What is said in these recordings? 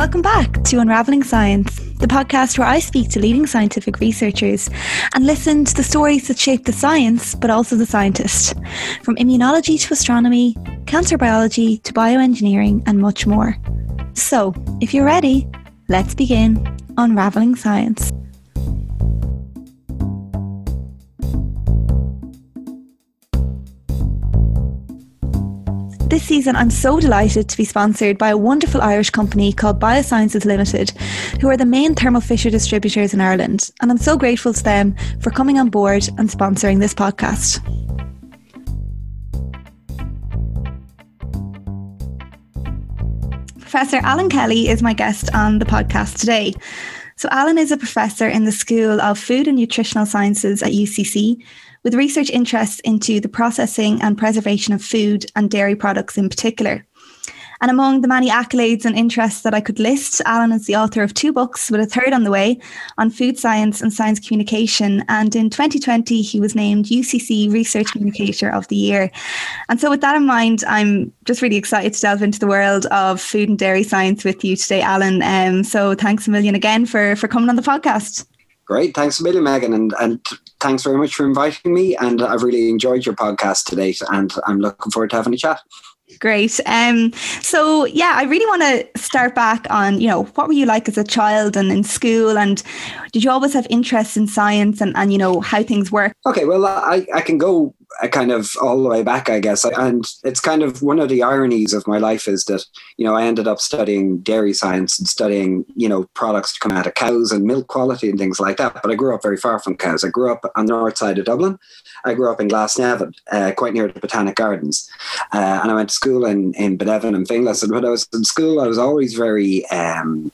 Welcome back to Unraveling Science, the podcast where I speak to leading scientific researchers and listen to the stories that shape the science, but also the scientist. From immunology to astronomy, cancer biology to bioengineering, and much more. So, if you're ready, let's begin Unraveling Science. This season, I'm so delighted to be sponsored by a wonderful Irish company called Biosciences Limited, who are the main Thermo Fisher distributors in Ireland. And I'm so grateful to them for coming on board and sponsoring this podcast. Professor Alan Kelly is my guest on the podcast today. So, Alan is a professor in the School of Food and Nutritional Sciences at UCC with research interests into the processing and preservation of food and dairy products in particular. And among the many accolades and interests that I could list, Alan is the author of two books, with a third on the way, on food science and science communication. And in 2020, he was named UCC Research Communicator of the Year. And so, with that in mind, I'm just really excited to delve into the world of food and dairy science with you today, Alan. Um, so, thanks a million again for, for coming on the podcast. Great. Thanks a million, Megan. And, and thanks very much for inviting me. And I've really enjoyed your podcast today. And I'm looking forward to having a chat. Great. Um, so yeah, I really want to start back on, you know, what were you like as a child and in school and did you always have interest in science and, and you know, how things work? Okay, well I, I can go kind of all the way back, I guess. And it's kind of one of the ironies of my life is that, you know, I ended up studying dairy science and studying, you know, products to come out of cows and milk quality and things like that. But I grew up very far from cows. I grew up on the north side of Dublin. I grew up in Glasnevin, uh, quite near the Botanic Gardens. Uh, and I went to school in, in Beneavin and Finglas. And when I was in school, I was always very um,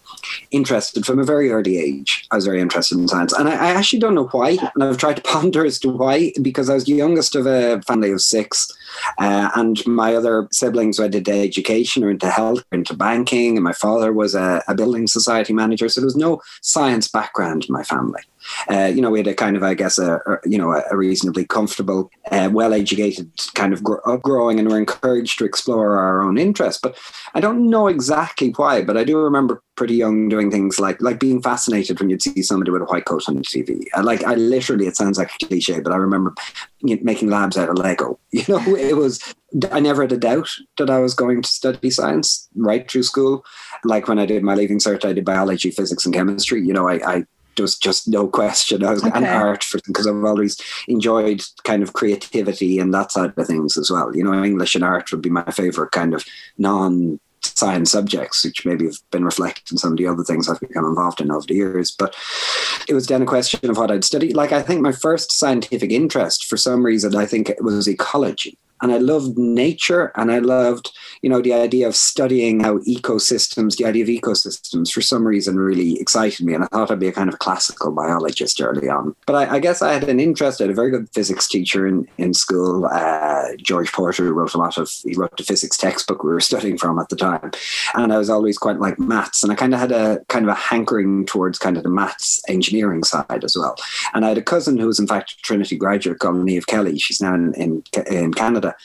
interested from a very early age. I was very interested in science. And I, I actually don't know why. And I've tried to ponder as to why, because I was the youngest of a family of six. Uh, and my other siblings went into education or into health or into banking. And my father was a, a building society manager. So there was no science background in my family. Uh, you know, we had a kind of, I guess, a, a you know, a reasonably comfortable, uh, well-educated kind of gr- and we're encouraged to explore our own interests. But I don't know exactly why, but I do remember pretty young doing things like like being fascinated when you'd see somebody with a white coat on the TV. I, like I literally, it sounds like a cliche, but I remember making labs out of Lego. You know, it was I never had a doubt that I was going to study science right through school. Like when I did my leaving cert, I did biology, physics, and chemistry. You know, I, I there was just no question. I was okay. an art for because I've always enjoyed kind of creativity and that side of things as well. You know, English and art would be my favorite kind of non science subjects, which maybe have been reflected in some of the other things I've become involved in over the years. But it was then a question of what I'd study. Like I think my first scientific interest, for some reason, I think it was ecology and I loved nature and I loved, you know, the idea of studying how ecosystems, the idea of ecosystems for some reason really excited me. And I thought I'd be a kind of classical biologist early on. But I, I guess I had an interest. I had a very good physics teacher in, in school, uh, George Porter, who wrote a lot of, he wrote the physics textbook we were studying from at the time. And I was always quite like maths. And I kind of had a kind of a hankering towards kind of the maths engineering side as well. And I had a cousin who was in fact a Trinity graduate called Neve Kelly. She's now in, in, in Canada Canada,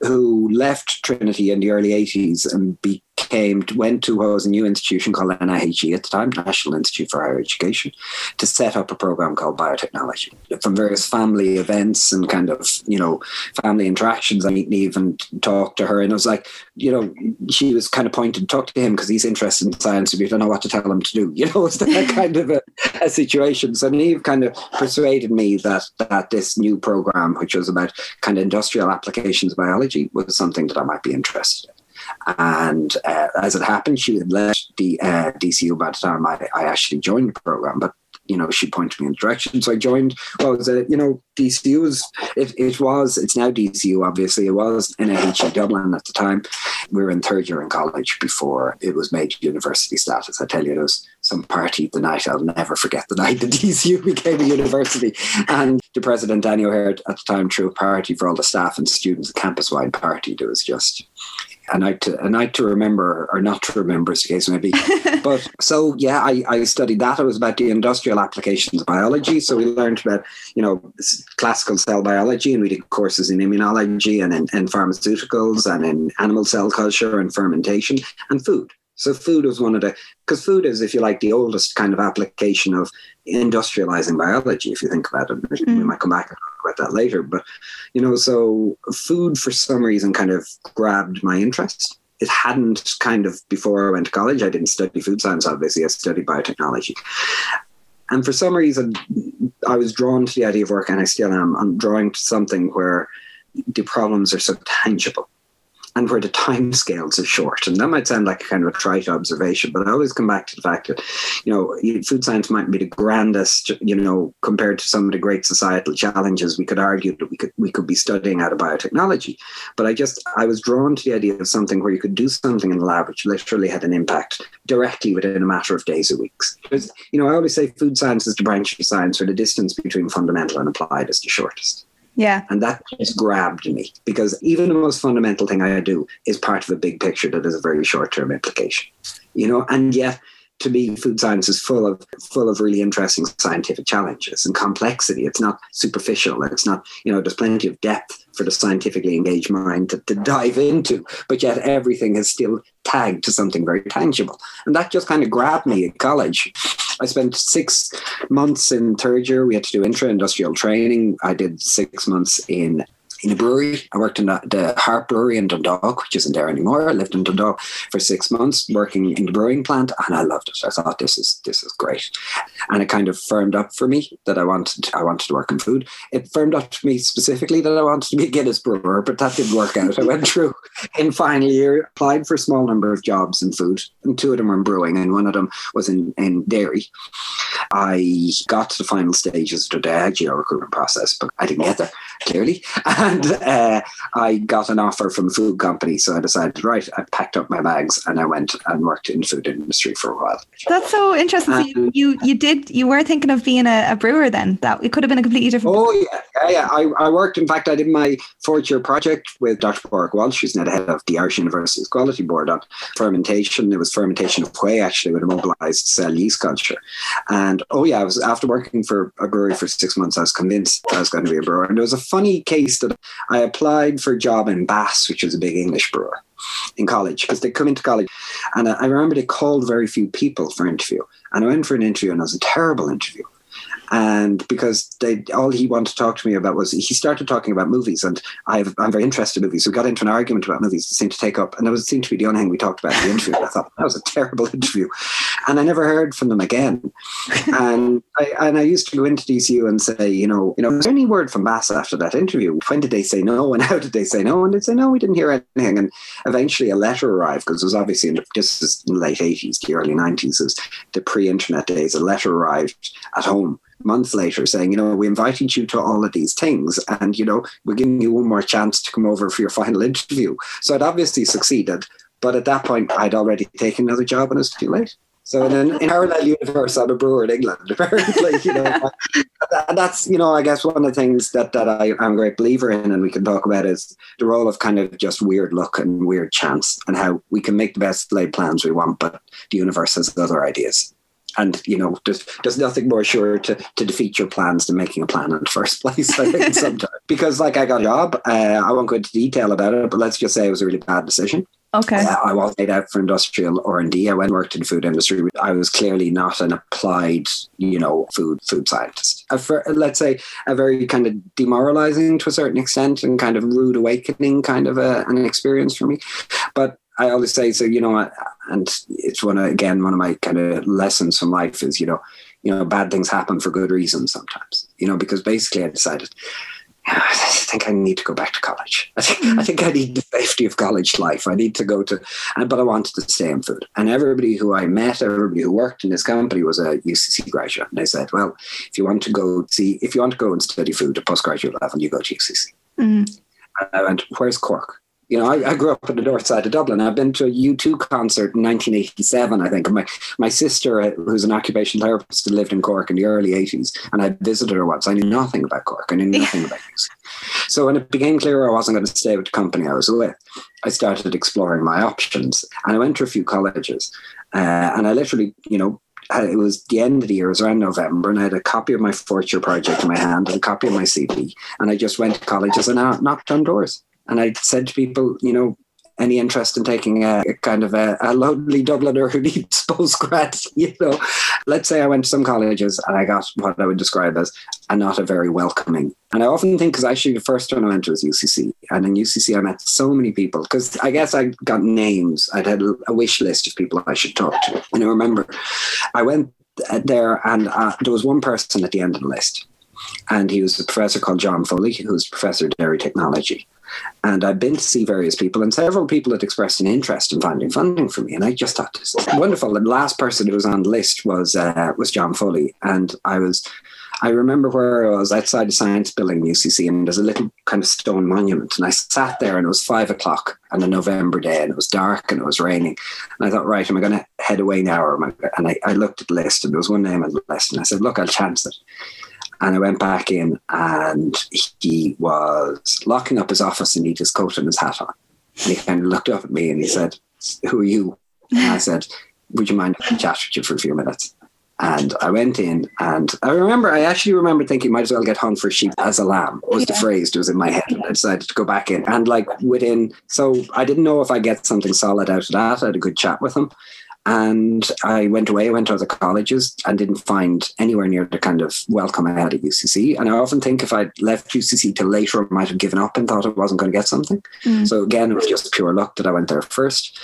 who left Trinity in the early 80s and be, came went to what was a new institution called NIHE at the time, National Institute for Higher Education, to set up a program called biotechnology. From various family events and kind of you know family interactions, I meet Neve and talk to her, and it was like you know she was kind of pointed to talk to him because he's interested in science, and we don't know what to tell him to do. You know, it's that kind of a, a situation. So Neve kind of persuaded me that that this new program, which was about kind of industrial applications of biology, was something that I might be interested in. And uh, as it happened, she had left the uh, DCU by the time I, I actually joined the program. But you know, she pointed me in the direction. So I joined, well, was it, you know, DCU was, it, it was, it's now DCU, obviously. It was NIHE Dublin at the time. We were in third year in college before it was made university status. I tell you, there was some party the night, I'll never forget the night the DCU became a university. And the president, Daniel O'Hare, at the time threw a party for all the staff and students, a campus wide party. There was just, a night to a night to remember or not to remember as the case may be. but so yeah, I, I studied that. It was about the industrial applications of biology. So we learned about, you know, classical cell biology and we did courses in immunology and in, in pharmaceuticals and in animal cell culture and fermentation and food. So food was one of the because food is, if you like, the oldest kind of application of industrializing biology. If you think about it, mm. we might come back about that later. But you know, so food for some reason kind of grabbed my interest. It hadn't kind of before I went to college. I didn't study food science. Obviously, I studied biotechnology. And for some reason, I was drawn to the idea of work, and I still am. I'm drawing to something where the problems are so tangible and where the time scales are short. And that might sound like a kind of a trite observation, but I always come back to the fact that, you know, food science might be the grandest, you know, compared to some of the great societal challenges. We could argue that we could we could be studying out of biotechnology. But I just I was drawn to the idea of something where you could do something in the lab which literally had an impact directly within a matter of days or weeks. Because, you know, I always say food science is the branch of science where the distance between fundamental and applied is the shortest. Yeah. And that just grabbed me because even the most fundamental thing I do is part of a big picture that has a very short term implication. You know, and yet to me, food science is full of full of really interesting scientific challenges and complexity. It's not superficial. It's not, you know, there's plenty of depth for the scientifically engaged mind to, to dive into, but yet everything is still tagged to something very tangible. And that just kind of grabbed me in college. I spent six months in third year. We had to do intra industrial training. I did six months in in a brewery. I worked in the, the Harp Brewery in Dundalk, which isn't there anymore. I lived in Dundalk for six months working in the brewing plant, and I loved it. I thought this is this is great, and it kind of firmed up for me that I wanted I wanted to work in food. It firmed up to me specifically that I wanted to be a Guinness brewer, but that didn't work out. I went through in final year, applied for a small number of jobs in food, and two of them were in brewing, and one of them was in in dairy. I got to the final stages of the Diageo recruitment process, but I didn't get there clearly. And uh, I got an offer from a food company. So I decided, right, I packed up my bags and I went and worked in the food industry for a while. That's so interesting. Um, so you, you, you did, you were thinking of being a, a, brewer then. That it could have been a completely different. Oh, yeah. Yeah. yeah. I, I worked, in fact, I did my fourth year project with Dr. Padraig Walsh, who's now the head of the Irish University's Quality Board on fermentation. It was fermentation of whey, actually, with immobilized cell yeast culture. And oh, yeah, I was after working for a brewery for six months, I was convinced I was going to be a brewer. And there was a funny case that I applied for a job in Bass, which was a big English brewer in college, because they come into college. And I remember they called very few people for interview. And I went for an interview and it was a terrible interview and because they all he wanted to talk to me about was he started talking about movies, and i am very interested in movies. We got into an argument about movies. It seemed to take up, and that was seemed to be the only thing we talked about in the interview. I thought that was a terrible interview, and I never heard from them again. and I and I used to go into DCU and say, you know, you know, was there any word from Bass after that interview? When did they say no, and how did they say no? And they'd say no, we didn't hear anything. And eventually, a letter arrived because it was obviously in the, this is in the late eighties, the early nineties, is the pre-internet days. A letter arrived at home months later saying, you know, we invited you to all of these things and, you know, we're giving you one more chance to come over for your final interview. So I'd obviously succeeded. But at that point, I'd already taken another job and it was too late. So in an in parallel universe, I'm a brewer in England, apparently, you know. and that's, you know, I guess one of the things that, that I'm a great believer in and we can talk about is the role of kind of just weird luck and weird chance and how we can make the best laid plans we want, but the universe has other ideas and you know there's there's nothing more sure to, to defeat your plans than making a plan in the first place i think sometimes. Because like i got a job uh, i won't go into detail about it but let's just say it was a really bad decision. Okay. Uh, i was made out for industrial r&d i went and worked in the food industry. I was clearly not an applied you know food food scientist. For, let's say a very kind of demoralizing to a certain extent and kind of rude awakening kind of a, an experience for me. But I always say so. You know, and it's one of, again one of my kind of lessons from life is you know, you know, bad things happen for good reasons sometimes. You know, because basically I decided. I think I need to go back to college. I think, I mm. think I need the safety of college life. I need to go to, but I wanted to stay in food. And everybody who I met, everybody who worked in this company was a UCC graduate. And they said, well, if you want to go see, if you want to go and study food at postgraduate level, you go to UCC. Mm. And I went, where's Cork? You know, I, I, grew up on the north side of Dublin. I've been to a U2 concert in 1987, I think. My my sister, uh, who's an occupational therapist, lived in Cork in the early 80s, and I visited her once. I knew nothing about Cork. I knew nothing about music. So when it became clear I wasn't going to stay with the company I was with, I started exploring my options, and I went to a few colleges, uh, and I literally, you know, it was the end of the year, it was around November, and I had a copy of my fourth year project in my hand and a copy of my CV. And I just went to colleges and knocked on doors. And I said to people, you know, any interest in taking a, a kind of a, a, lonely Dubliner who needs postgrad? You know, let's say I went to some colleges and I got what I would describe as a not a very welcoming. And I often think because actually the first one I went to was UCC, and in UCC I met so many people because I guess I got names. I'd had a wish list of people I should talk to, and I remember I went there and uh, there was one person at the end of the list and he was a professor called John Foley, who was professor of dairy technology. And I've been to see various people, and several people had expressed an interest in finding funding for me. And I just thought this is wonderful. The last person who was on the list was uh, was John Foley, and I was. I remember where I was outside the science building in UCC, and there's a little kind of stone monument. And I sat there, and it was five o'clock on a November day, and it was dark and it was raining. And I thought, right, am I going to head away now? Or am I, and I, I looked at the list, and there was one name on the list, and I said, look, I'll chance it. And I went back in and he was locking up his office and he had his coat and his hat on. And he kind of looked up at me and he said, Who are you? And I said, Would you mind if I chat with you for a few minutes? And I went in and I remember, I actually remember thinking, might as well get hung for sheep as a lamb was yeah. the phrase that was in my head. And I decided to go back in. And like within, so I didn't know if I get something solid out of that. I had a good chat with him. And I went away, I went to other colleges and didn't find anywhere near the kind of welcome I had at UCC. And I often think if I'd left UCC till later, I might have given up and thought I wasn't going to get something. Mm. So again, it was just pure luck that I went there first.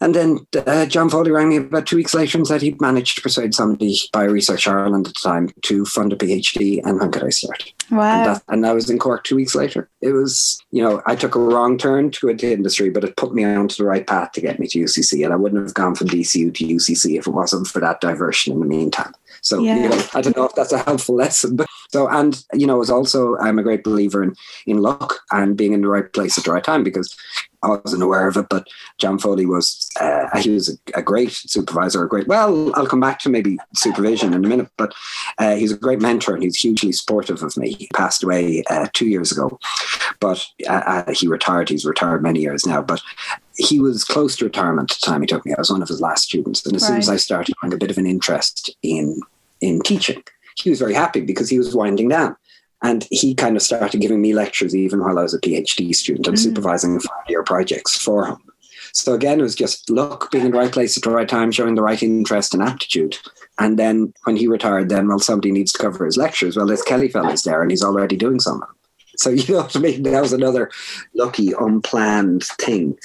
And then uh, John Foley rang me about two weeks later and said he'd managed to persuade somebody by Research Ireland at the time to fund a PhD. And when could I start? Wow. And, that, and I was in Cork two weeks later. It was, you know, I took a wrong turn to into industry, but it put me onto the right path to get me to UCC. And I wouldn't have gone from DCU to UCC if it wasn't for that diversion in the meantime. So, yeah. you know, I don't know if that's a helpful lesson, but so, and, you know, it's also, I'm a great believer in, in luck and being in the right place at the right time because I wasn't aware of it, but John Foley was uh, he was a, a, great supervisor, a great. Well, I'll come back to maybe supervision in a minute, but uh, he's a great mentor and he's hugely supportive of me. He passed away uh, two years ago, but uh, uh, he retired. He's retired many years now, but he was close to retirement at the time he took me. I was one of his last students, and as right. soon as I started having a bit of an interest in in teaching, he was very happy because he was winding down. And he kind of started giving me lectures even while I was a PhD student and mm. supervising five year projects for him. So again, it was just luck, being in the right place at the right time, showing the right interest and aptitude. And then when he retired, then, well, somebody needs to cover his lectures. Well, this Kelly fellow's there and he's already doing some of them. So, you know what I mean? That was another lucky, unplanned thing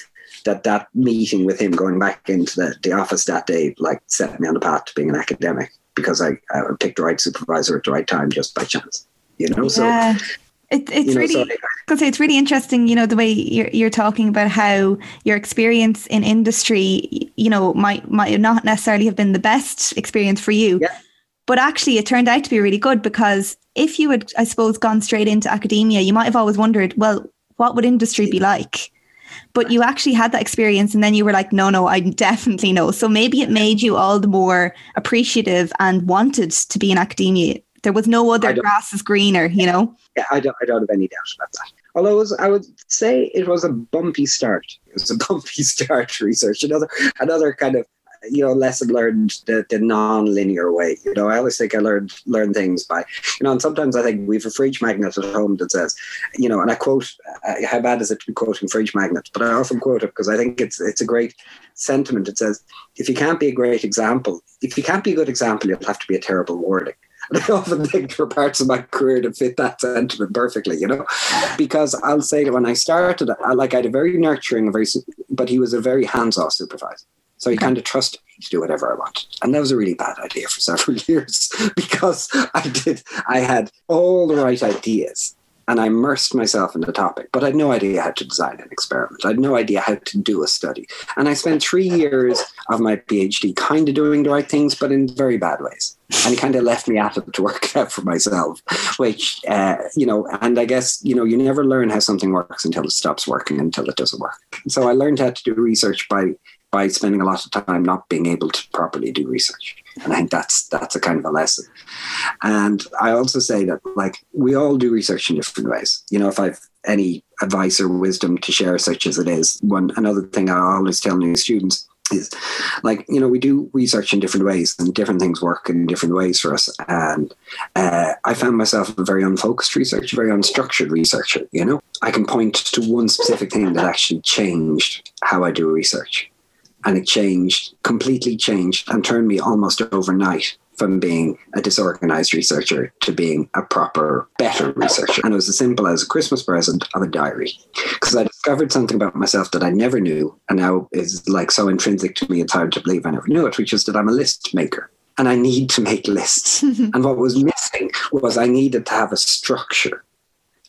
that that meeting with him going back into the, the office that day, like set me on the path to being an academic because I, I picked the right supervisor at the right time just by chance you know yeah. so it, it's you know, really because so it's really interesting you know the way you're, you're talking about how your experience in industry you know might might not necessarily have been the best experience for you yeah. but actually it turned out to be really good because if you had i suppose gone straight into academia you might have always wondered well what would industry be like but you actually had that experience and then you were like no no i definitely know so maybe it made you all the more appreciative and wanted to be in academia there was no other grass is greener, you know? Yeah, I don't, I don't have any doubt about that. Although was, I would say it was a bumpy start. It was a bumpy start to research. Another, another kind of you know lesson learned the, the non-linear way you know? I always think i learned learn things by you know and sometimes i think we have a fridge magnet at home that says you know and i quote how bad is it to be quoting fridge magnets? But i often quote it because i think it's it's a great sentiment. It says if you can't be a great example if you can't be a good example you'll have to be a terrible warning. And I often think for parts of my career to fit that sentiment perfectly, you know, because I'll say that when I started, I, like I had a very nurturing, very, but he was a very hands-off supervisor. So he kind of trusted me to do whatever I wanted. And that was a really bad idea for several years because I did, I had all the right ideas and I immersed myself in the topic, but I had no idea how to design an experiment. I had no idea how to do a study. And I spent three years of my PhD kind of doing the right things, but in very bad ways. And he kind of left me at it to work it out for myself, which, uh, you know, and I guess, you know, you never learn how something works until it stops working, until it doesn't work. So I learned how to do research by by spending a lot of time not being able to properly do research. And I think that's that's a kind of a lesson. And I also say that like we all do research in different ways. You know, if I've any advice or wisdom to share, such as it is, one another thing I always tell new students is like you know we do research in different ways and different things work in different ways for us and uh, i found myself a very unfocused researcher very unstructured researcher you know i can point to one specific thing that actually changed how i do research and it changed completely changed and turned me almost overnight from being a disorganized researcher to being a proper, better researcher. And it was as simple as a Christmas present of a diary. Because I discovered something about myself that I never knew, and now is like so intrinsic to me, it's hard to believe I never knew it, which is that I'm a list maker. And I need to make lists. and what was missing was I needed to have a structure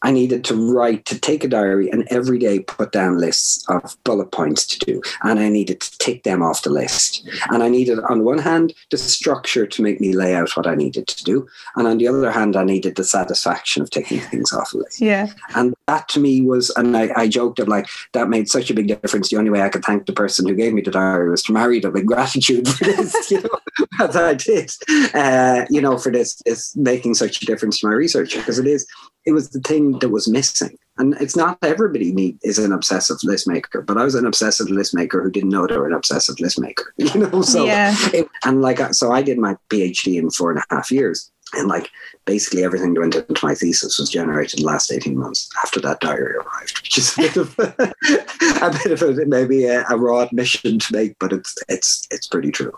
I needed to write, to take a diary and every day put down lists of bullet points to do. And I needed to tick them off the list. And I needed, on one hand, the structure to make me lay out what I needed to do. And on the other hand, I needed the satisfaction of taking things off the list. Yeah. And that to me was, and I, I joked that like, that made such a big difference. The only way I could thank the person who gave me the diary was to marry them in gratitude for this, you know, as I did, uh, you know, for this, this making such a difference to my research because it is it was the thing that was missing. And it's not everybody need, is an obsessive list maker, but I was an obsessive list maker who didn't know they were an obsessive list maker, you know? So, yeah. it, and like, so I did my PhD in four and a half years and like basically everything that went into my thesis was generated in the last 18 months after that diary arrived, which is a bit of a, bit of a, maybe a, a, raw admission to make, but it's it's it's pretty true.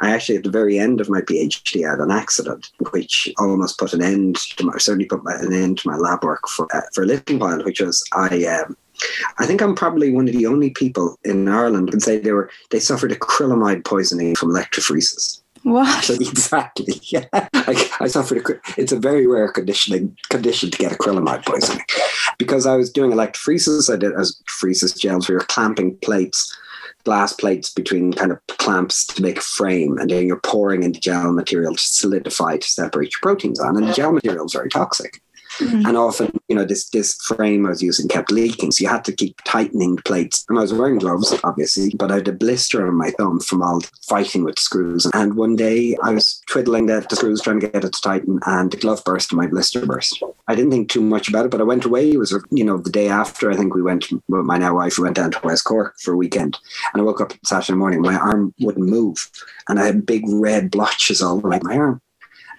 I actually at the very end of my PhD had an accident which almost put an end to my certainly put an end to my lab work for uh, for a little while, which was I um, I think I'm probably one of the only people in Ireland can say they were they suffered acrylamide poisoning from electrophoresis. What? exactly. Yeah. I, I suffered a. It's a very rare conditioning condition to get acrylamide poisoning, because I was doing electrophoresis. I did as freezes gels. We were clamping plates, glass plates between kind of clamps to make a frame, and then you're pouring into gel material to solidify to separate your proteins on. And the gel material is very toxic. Mm-hmm. And often, you know, this this frame I was using kept leaking, so you had to keep tightening the plates. And I was wearing gloves, obviously, but I had a blister on my thumb from all fighting with screws. And one day I was twiddling the, the screws trying to get it to tighten, and the glove burst and my blister burst. I didn't think too much about it, but I went away. It was, you know, the day after. I think we went my now wife. We went down to West Cork for a weekend, and I woke up Saturday morning. My arm wouldn't move, and I had big red blotches all over my arm.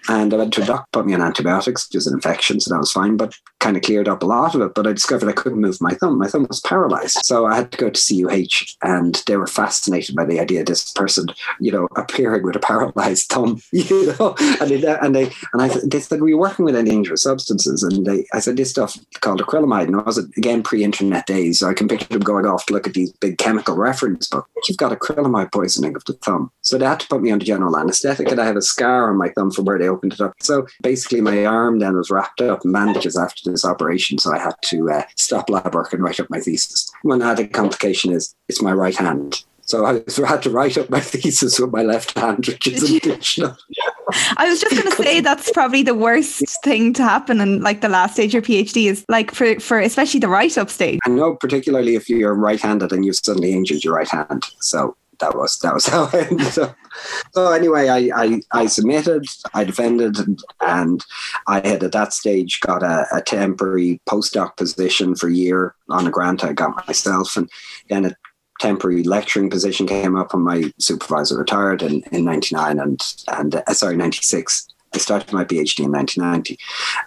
And I went to a doctor, put me on antibiotics, just an infection, so that was fine, but kind of cleared up a lot of it. But I discovered I couldn't move my thumb. My thumb was paralyzed. So I had to go to CUH and they were fascinated by the idea of this person, you know, appearing with a paralyzed thumb, you know. And they, and they, and I, they said, Were you working with any dangerous substances? And they, I said, This stuff called acrylamide. And I was, again, pre internet days. So I can picture them going off to look at these big chemical reference books. You've got acrylamide poisoning of the thumb. So they had to put me under general anesthetic and I have a scar on my thumb from where they opened it up. So basically, my arm then was wrapped up in bandages after this operation. So I had to uh, stop lab work and write up my thesis. One added complication is it's my right hand. So I had to write up my thesis with my left hand, which is additional. I was just going to say that's probably the worst thing to happen in like the last stage of your PhD is like for, for especially the write up stage. I know, particularly if you're right handed and you've suddenly injured your right hand. So that was that was how I ended up. So anyway, I, I, I submitted, I defended, and, I had at that stage got a, a, temporary postdoc position for a year on a grant I got myself, and then a temporary lecturing position came up, and my supervisor retired in, in '99 and and uh, sorry '96. I started my PhD in 1990,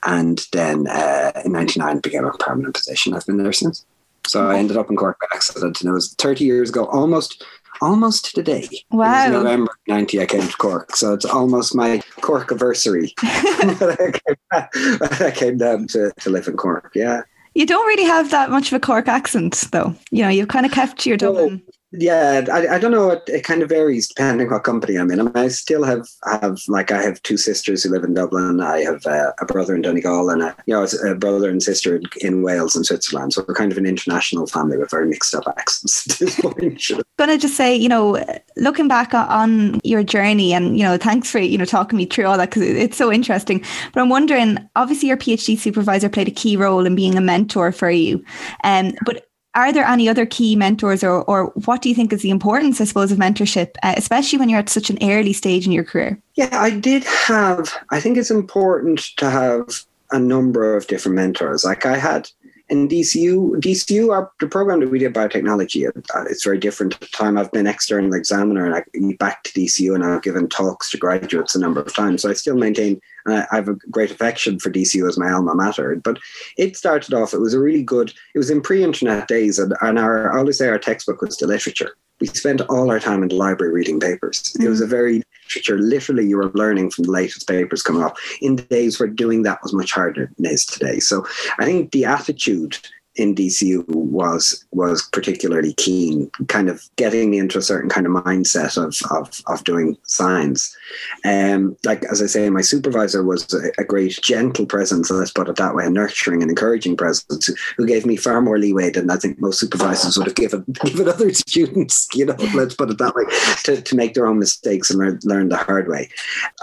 and then uh, in '99 became a permanent position. I've been there since. So I ended up in Cork by accident, and it was 30 years ago, almost almost today. Wow. November 90, I came to Cork. So it's almost my Cork anniversary. I came down to, to live in Cork. Yeah. You don't really have that much of a Cork accent, though. You know, you've kind of kept your Dublin. Yeah, I, I don't know. It, it kind of varies depending on what company I'm in. I mean, I still have have like I have two sisters who live in Dublin. I have uh, a brother in Donegal and a you know a brother and sister in Wales and Switzerland. So we're kind of an international family with very mixed up accents at this point. I'm Gonna just say, you know, looking back on your journey, and you know, thanks for you know talking me through all that because it's so interesting. But I'm wondering, obviously, your PhD supervisor played a key role in being a mentor for you, um, but are there any other key mentors or, or what do you think is the importance i suppose of mentorship uh, especially when you're at such an early stage in your career? Yeah i did have i think it's important to have a number of different mentors. Like i had in DCU, DCU, our the program that we did biotechnology, uh, it's very different. At the time, I've been external examiner and I back to DCU, and I've given talks to graduates a number of times. So I still maintain I have a great affection for DCU as my alma mater. But it started off; it was a really good. It was in pre-internet days, and, and our I always say our textbook was the literature. We spent all our time in the library reading papers. Mm. It was a very literature. Literally, you were learning from the latest papers coming up in days where doing that was much harder than it is today. So I think the attitude in DCU was was particularly keen, kind of getting me into a certain kind of mindset of of, of doing science. Um, like as I say, my supervisor was a, a, great, gentle presence. Let's put it that way, a nurturing and encouraging presence, who gave me far more leeway than I think most supervisors would have given given other students. You know, let's put it that way, to, to make their own mistakes and learn, learn the hard way.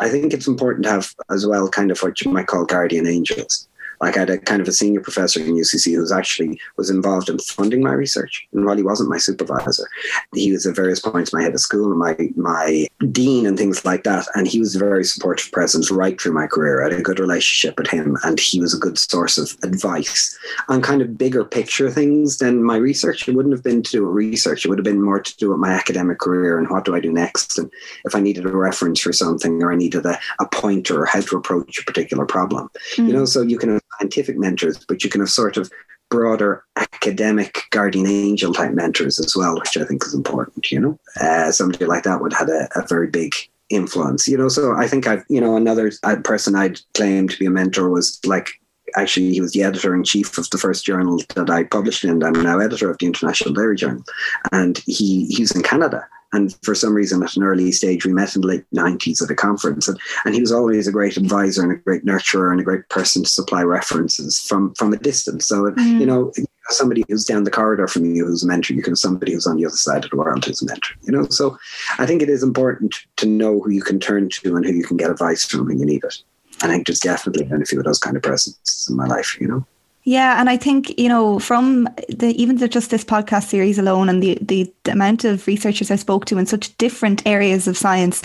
I think it's important to have as well, kind of what you might call guardian angels like I had a kind of a senior professor in UCC who was actually was involved in funding my research. And while he wasn't my supervisor, he was at various points my head of school and my my dean and things like that. And he was a very supportive presence right through my career. I had a good relationship with him and he was a good source of advice on kind of bigger picture things than my research. It wouldn't have been to do with research. It would have been more to do with my academic career and what do I do next and if I needed a reference for something or I needed a, a pointer or how to approach a particular problem. Mm. You know, so you can scientific mentors, but you can have sort of broader academic guardian angel type mentors as well, which I think is important. You know, uh, somebody like that would have a, a very big influence. You know, so I think I've you know another person I'd claim to be a mentor was like actually he was the editor in chief of the first journal that I published in. I'm now editor of the International Dairy Journal, and he he's in Canada. And for some reason, at an early stage, we met in the late 90s at a conference. And, and he was always a great advisor and a great nurturer and a great person to supply references from, from a distance. So, mm. you know, somebody who's down the corridor from you who's a mentor, you can have somebody who's on the other side of the world who's a mentor, you know? So I think it is important to know who you can turn to and who you can get advice from when you need it. I think there's definitely been a few of those kind of presences in my life, you know? Yeah, and I think you know from the even the, just this podcast series alone, and the, the the amount of researchers I spoke to in such different areas of science,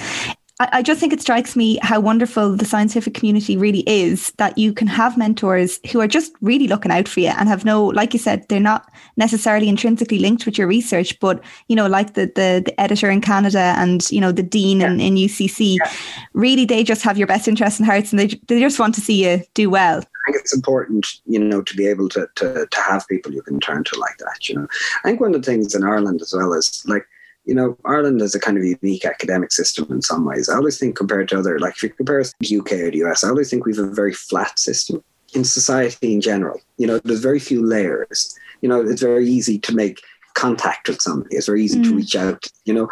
I, just think it strikes me how wonderful the scientific community really is that you can have mentors who are just really looking out for you and have no, like you said, they're not necessarily intrinsically linked with your research, but you know, like the the, the editor in Canada and you know the dean yeah. in, in UCC, yeah. really they just have your best interest in hearts and they they just want to see you do well. I think it's important, you know, to be able to, to to have people you can turn to like that. You know, I think one of the things in Ireland as well is like you know, Ireland is a kind of unique academic system in some ways. I always think compared to other, like if you compare us to the UK or the US, I always think we have a very flat system in society in general. You know, there's very few layers. You know, it's very easy to make contact with somebody. It's very easy mm. to reach out. You know,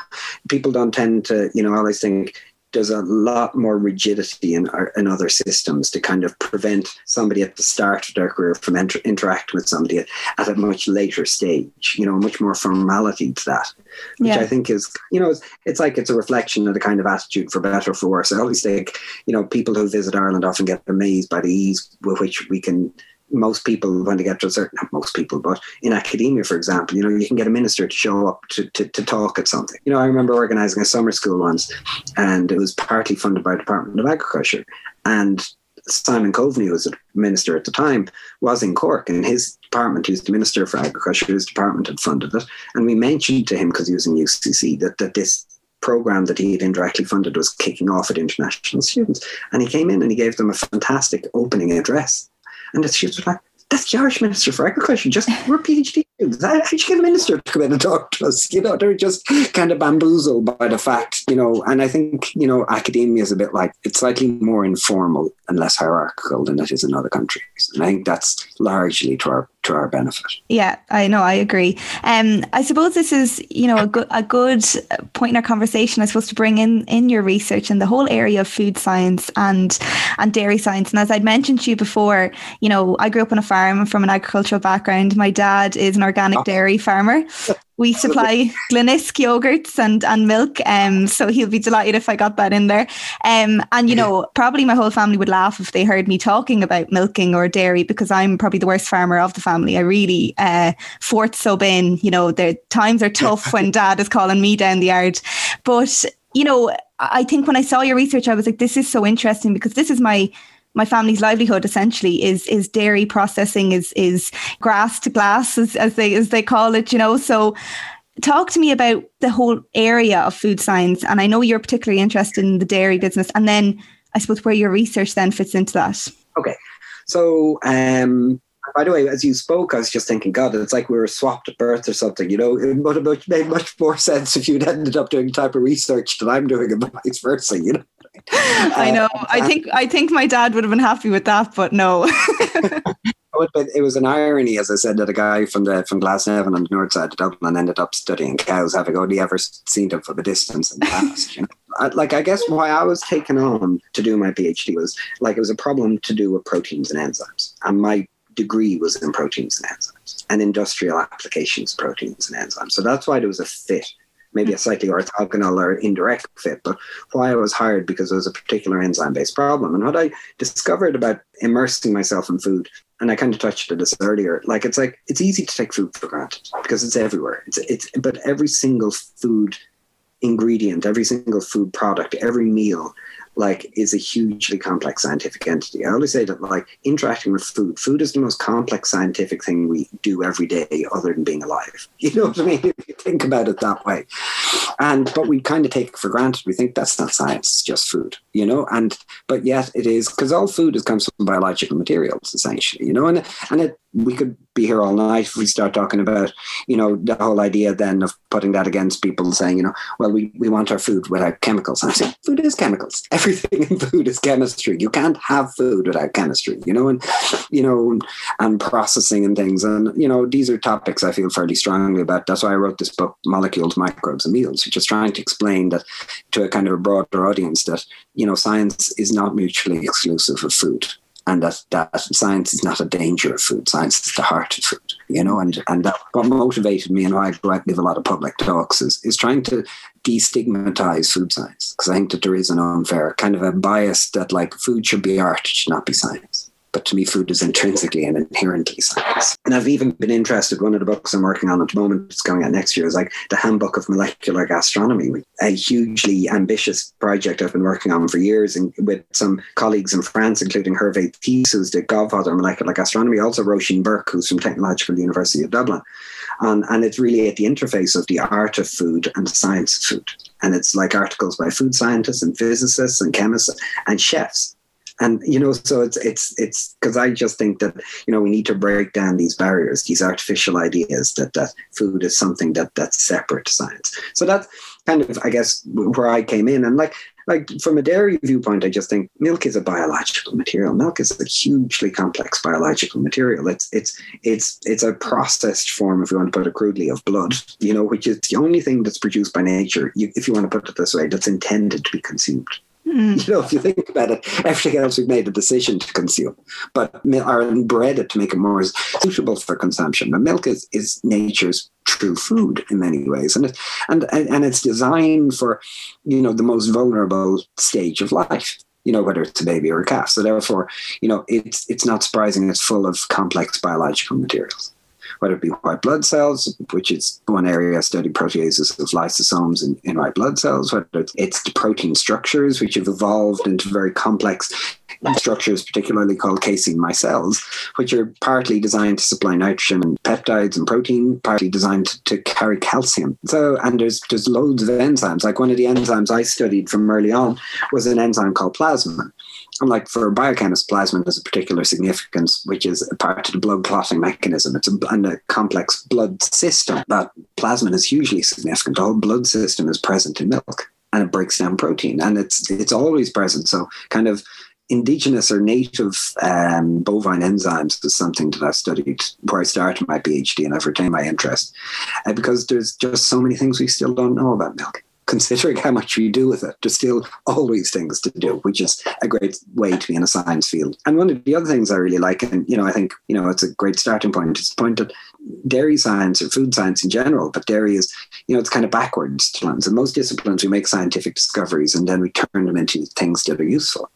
people don't tend to, you know, I always think there's a lot more rigidity in, our, in other systems to kind of prevent somebody at the start of their career from inter- interacting with somebody at, at, a much later stage. You know, much more formality to that, which yeah. I think is, you know, it's, it's like it's a reflection of the kind of attitude for better or for worse. I always think, you know, people who visit Ireland often get amazed by the ease with which we can most people when they get to a certain not most people but in academia for example you know you can get a minister to show up to, to, to talk at something you know i remember organizing a summer school once and it was partly funded by the department of agriculture and simon coveney was a minister at the time was in cork and his department who's the minister for agriculture his department had funded it and we mentioned to him because he was in ucc that, that this program that he had indirectly funded was kicking off at international students. And he came in and he gave them a fantastic opening address. And she was like, that's the Irish Minister for Agriculture. Just we're PhD How'd you get a minister to come in and talk to us? You know, they're just kind of bamboozled by the fact, you know, and I think, you know, academia is a bit like it's slightly more informal and less hierarchical than it is in other countries. And I think that's largely to our to our benefit. Yeah, I know, I agree. Um, I suppose this is, you know, a good a good point in our conversation. I suppose to bring in in your research in the whole area of food science and and dairy science. And as I'd mentioned to you before, you know, I grew up on a farm from an agricultural background. My dad is an organic oh. dairy farmer. We supply Glenisk yogurts and, and milk. Um, so he'll be delighted if I got that in there. Um, and, you know, probably my whole family would laugh if they heard me talking about milking or dairy because I'm probably the worst farmer of the family. I really uh, fourth sub in, you know, the times are tough when dad is calling me down the yard. But, you know, I think when I saw your research, I was like, this is so interesting because this is my my family's livelihood essentially is is dairy processing is is grass to glass as, as they as they call it you know so talk to me about the whole area of food science and i know you're particularly interested in the dairy business and then i suppose where your research then fits into that okay so um by the way, as you spoke, I was just thinking, God, it's like we were swapped at birth or something. You know, it would have made much more sense if you'd ended up doing the type of research that I'm doing, and vice versa. You know. I know. Uh, I think I think my dad would have been happy with that, but no. but it was an irony, as I said, that a guy from the from Glasnevin on the north side of Dublin ended up studying cows, having only ever seen them from a distance in the past. You know? I, like I guess why I was taken on to do my PhD was like it was a problem to do with proteins and enzymes, and my degree was in proteins and enzymes and industrial applications proteins and enzymes. So that's why there was a fit maybe a mm-hmm. slightly orthogonal or indirect fit, but why I was hired because it was a particular enzyme based problem. And what I discovered about immersing myself in food, and I kind of touched on this earlier, like it's like it's easy to take food for granted because it's everywhere. It's it's but every single food ingredient, every single food product, every meal like is a hugely complex scientific entity. I always say that like interacting with food, food is the most complex scientific thing we do every day other than being alive. You know what I mean? If you think about it that way. And but we kind of take it for granted. We think that's not science, it's just food, you know? And but yet it is because all food is comes from biological materials, essentially, you know, and and it we could be here all night if we start talking about, you know, the whole idea then of putting that against people saying, you know, well, we, we want our food without chemicals. And I say, food is chemicals. Everything in food is chemistry. You can't have food without chemistry, you know, and, you know, and processing and things. And, you know, these are topics I feel fairly strongly about. That's why I wrote this book, Molecules, Microbes and Meals, which is trying to explain that to a kind of a broader audience that, you know, science is not mutually exclusive of food and that, that science is not a danger of food. Science is the heart of food, you know, and, and that what motivated me and why I give a lot of public talks is, is trying to destigmatize food science. Because I think that there is an unfair kind of a bias that like food should be art, it should not be science but to me, food is intrinsically and inherently science. And I've even been interested. One of the books I'm working on at the moment, it's going out next year, is like the Handbook of Molecular Gastronomy, a hugely ambitious project I've been working on for years, and with some colleagues in France, including Hervé This, who's the godfather of molecular gastronomy, also Roisin Burke, who's from Technological University of Dublin. And, and it's really at the interface of the art of food and the science of food. And it's like articles by food scientists and physicists and chemists and chefs and you know so it's it's it's because i just think that you know we need to break down these barriers these artificial ideas that that food is something that that's separate to science. So that's kind of i guess where i came in. And like like from a dairy viewpoint i just think milk is a biological material. Milk is a hugely complex biological material. It's it's it's it's a processed form if you want to put it crudely of blood you know which is the only thing that's produced by nature you, if you want to put it this way that's intended to be consumed Mm. You know, if you think about it, everything else we've made a decision to consume, but are bred it to make it more suitable for consumption. But milk is, is nature's true food in many ways, and it, and and it's designed for you know the most vulnerable stage of life. You know, whether it's a baby or a calf. So therefore, you know, it's it's not surprising it's full of complex biological materials whether it be white blood cells, which is one area I study proteases of lysosomes in, in white blood cells, whether it's the protein structures, which have evolved into very complex structures, particularly called casein micelles, which are partly designed to supply nitrogen and peptides and protein, partly designed to, to carry calcium. So, and there's there's loads of enzymes. Like one of the enzymes I studied from early on was an enzyme called plasmin like for biochemists, plasmin has a particular significance, which is a part of the blood clotting mechanism. It's a, and a complex blood system, but plasmin is hugely significant. Whole blood system is present in milk and it breaks down protein and it's it's always present. So kind of indigenous or native um, bovine enzymes is something that I've studied where I started my PhD and I've retained my interest uh, because there's just so many things we still don't know about milk considering how much we do with it, there's still always things to do, which is a great way to be in a science field. And one of the other things I really like, and you know, I think you know, it's a great starting point. It's the point that dairy science or food science in general, but dairy is, you know, it's kind of backwards to learn. So most disciplines, we make scientific discoveries and then we turn them into things that are useful.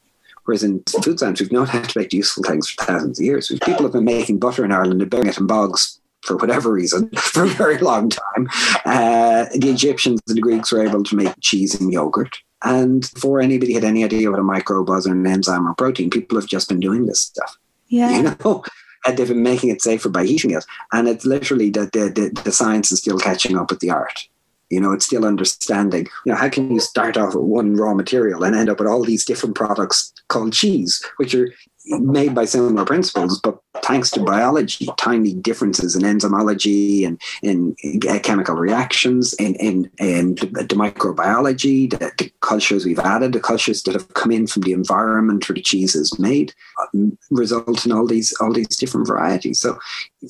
Whereas in food science, we've not had to make useful things for thousands of years. People have been making butter in Ireland and burying it in bogs for whatever reason for a very long time. Uh, the Egyptians and the Greeks were able to make cheese and yogurt. And before anybody had any idea what a microbe was or an enzyme or protein, people have just been doing this stuff. Yeah. You know, and they've been making it safer by heating it. And it's literally that the, the, the science is still catching up with the art. You know, it's still understanding. You know, how can you start off with one raw material and end up with all these different products called cheese, which are made by similar principles, but thanks to biology, tiny differences in enzymology and in, chemical reactions, in, in, in the, microbiology, the, the, cultures we've added, the cultures that have come in from the environment where the cheese is made, um, result in all these all these different varieties. So,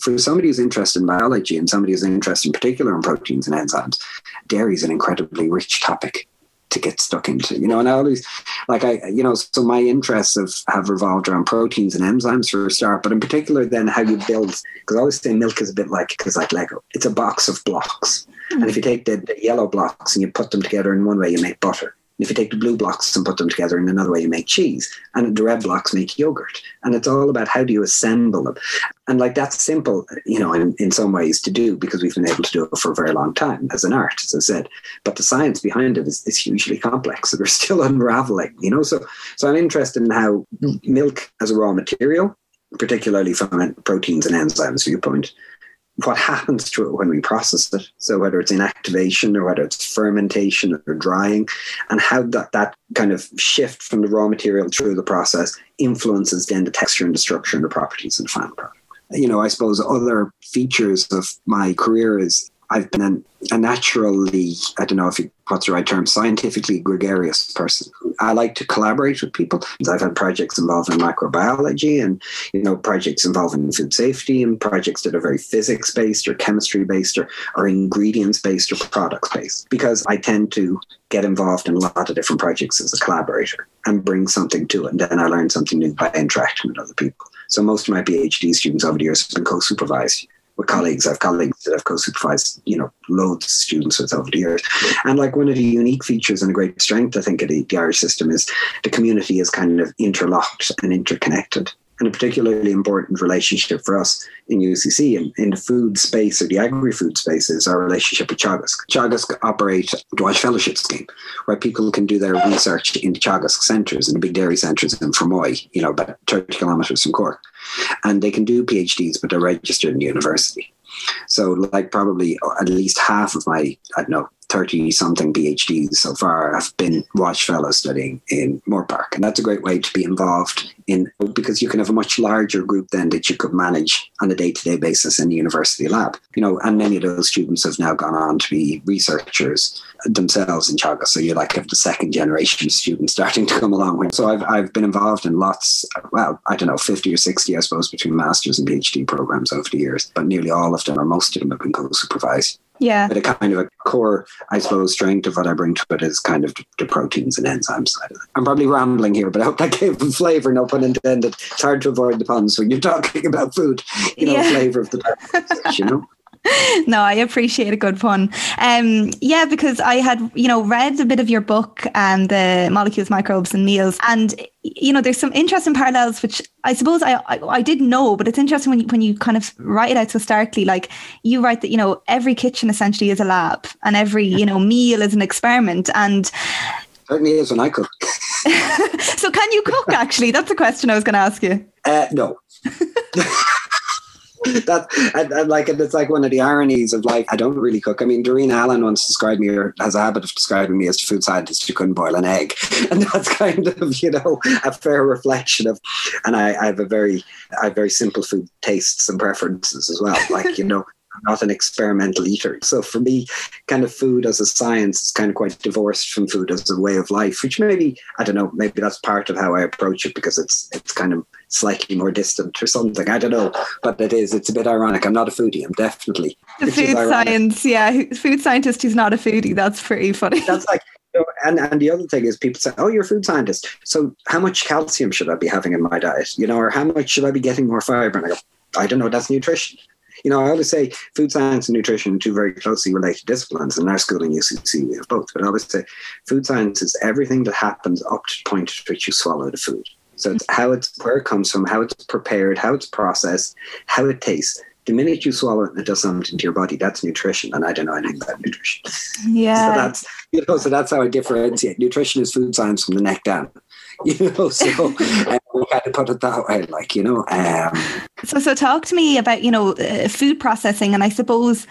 for somebody who's interested in biology and somebody who's interested in particular in proteins and enzymes, dairy is an incredibly rich topic to get stuck into, you know. And I always like I, you know, so my interests have have revolved around proteins and enzymes for a start, but in particular, then how you build. Because I always say milk is a bit like because like Lego, it's a box of blocks, mm-hmm. and if you take the, the yellow blocks and you put them together in one way, you make butter if you take the blue blocks and put them together in another way, you make cheese. And the red blocks make yogurt. And it's all about how do you assemble them. And like that's simple, you know, in, in some ways to do because we've been able to do it for a very long time as an art, as I said. But the science behind it is, is hugely complex. So we're still unraveling, you know. So so I'm interested in how milk as a raw material, particularly from proteins and enzymes viewpoint, what happens to it when we process it. So whether it's inactivation or whether it's fermentation or drying, and how that, that kind of shift from the raw material through the process influences then the texture and the structure and the properties of the final product. You know, I suppose other features of my career is I've been an, a naturally, I don't know if what's the right term, scientifically gregarious person. I like to collaborate with people. I've had projects involving microbiology and, you know, projects involving food safety and projects that are very physics based or chemistry based or, or ingredients based or products based because I tend to get involved in a lot of different projects as a collaborator and bring something to it. And then I learn something new by interacting with other people. So most of my PhD students over the years have been co-supervised with colleagues. I've colleagues that I've co-supervised, you know, loads of students with over the years. And like one of the unique features and a great strength, I think, of the, the Irish system is the community is kind of interlocked and interconnected and a particularly important relationship for us in UCC and in the food space or the agri-food space is our relationship with Teagasc. Teagasc operate the Walsh Fellowship Scheme, where people can do their research in the centres and the big dairy centres in Fermoy, you know, about 30 kilometres from Cork. And they can do PhDs, but they're registered in university. So, like, probably at least half of my, I don't know, 30 something PhDs so far have been Fellow studying in Moorepark. And that's a great way to be involved in because you can have a much larger group then that you could manage on a day to day basis in the university lab. You know, and many of those students have now gone on to be researchers themselves in Teagasc. So you like have the second generation students starting to come along. So I've, I've been involved in lots, well, I don't know, 50 or 60, I suppose, between master's and PhD programs over the years, but nearly all of them or most of them have been co supervised. Yeah. But a kind of a core, I suppose, strength of what I bring to it is kind of the proteins and enzymes side of it. I'm probably rambling here, but I hope that gave them flavor, no pun intended. It's hard to avoid the puns when you're talking about food, you know, yeah. flavor of the you know? no, I appreciate a good pun. Um, yeah, because I had, you know, read a bit of your book, um, the molecules, microbes, and meals, and you know, there's some interesting parallels, which I suppose I, I, I didn't know, but it's interesting when you, when you kind of write it out so starkly. Like you write that, you know, every kitchen essentially is a lab, and every you know meal is an experiment, and certainly is when I cook. so, can you cook? Actually, that's a question I was going to ask you. Uh, no. that and, and, like and it's like one of the ironies of like I don't really cook. I mean, Darina Allen once described me or has a habit of describing me as a food scientist who couldn't boil an egg, and that's kind of you know a fair reflection of. And I, I have a very I have very simple food tastes and preferences as well. Like you know, not an experimental eater. So for me, kind of food as a science is kind of quite divorced from food as a way of life, which maybe I don't know, maybe that's part of how I approach it because it's it's kind of slightly more distant or something. I don't know, but it is. It's a bit ironic. I'm not a foodie. I'm definitely the food science. Yeah, food scientist who's not a foodie. That's pretty funny. That's like and and the other thing is people say, "Oh, you're a food scientist. So how much calcium should I be having in my diet? You know, or how much should I be getting more fiber?" And I go, "I don't know. That's nutrition." You know, I always say food science and nutrition are two very closely related disciplines. In our school in UCC, we have both. But I always say food science is everything that happens up to the point at which you swallow the food. So it's how it's where it comes from, how it's prepared, how it's processed, how it tastes. the minute you swallow it and it does something to your body, that's nutrition. And I don't know anything about nutrition. Yeah. so that's you know, so that's how I differentiate. Nutrition is food science from the neck down. You know, so uh, we had to put it that way, like, you know. Um, so so talk to me about, you know, uh, food processing and I suppose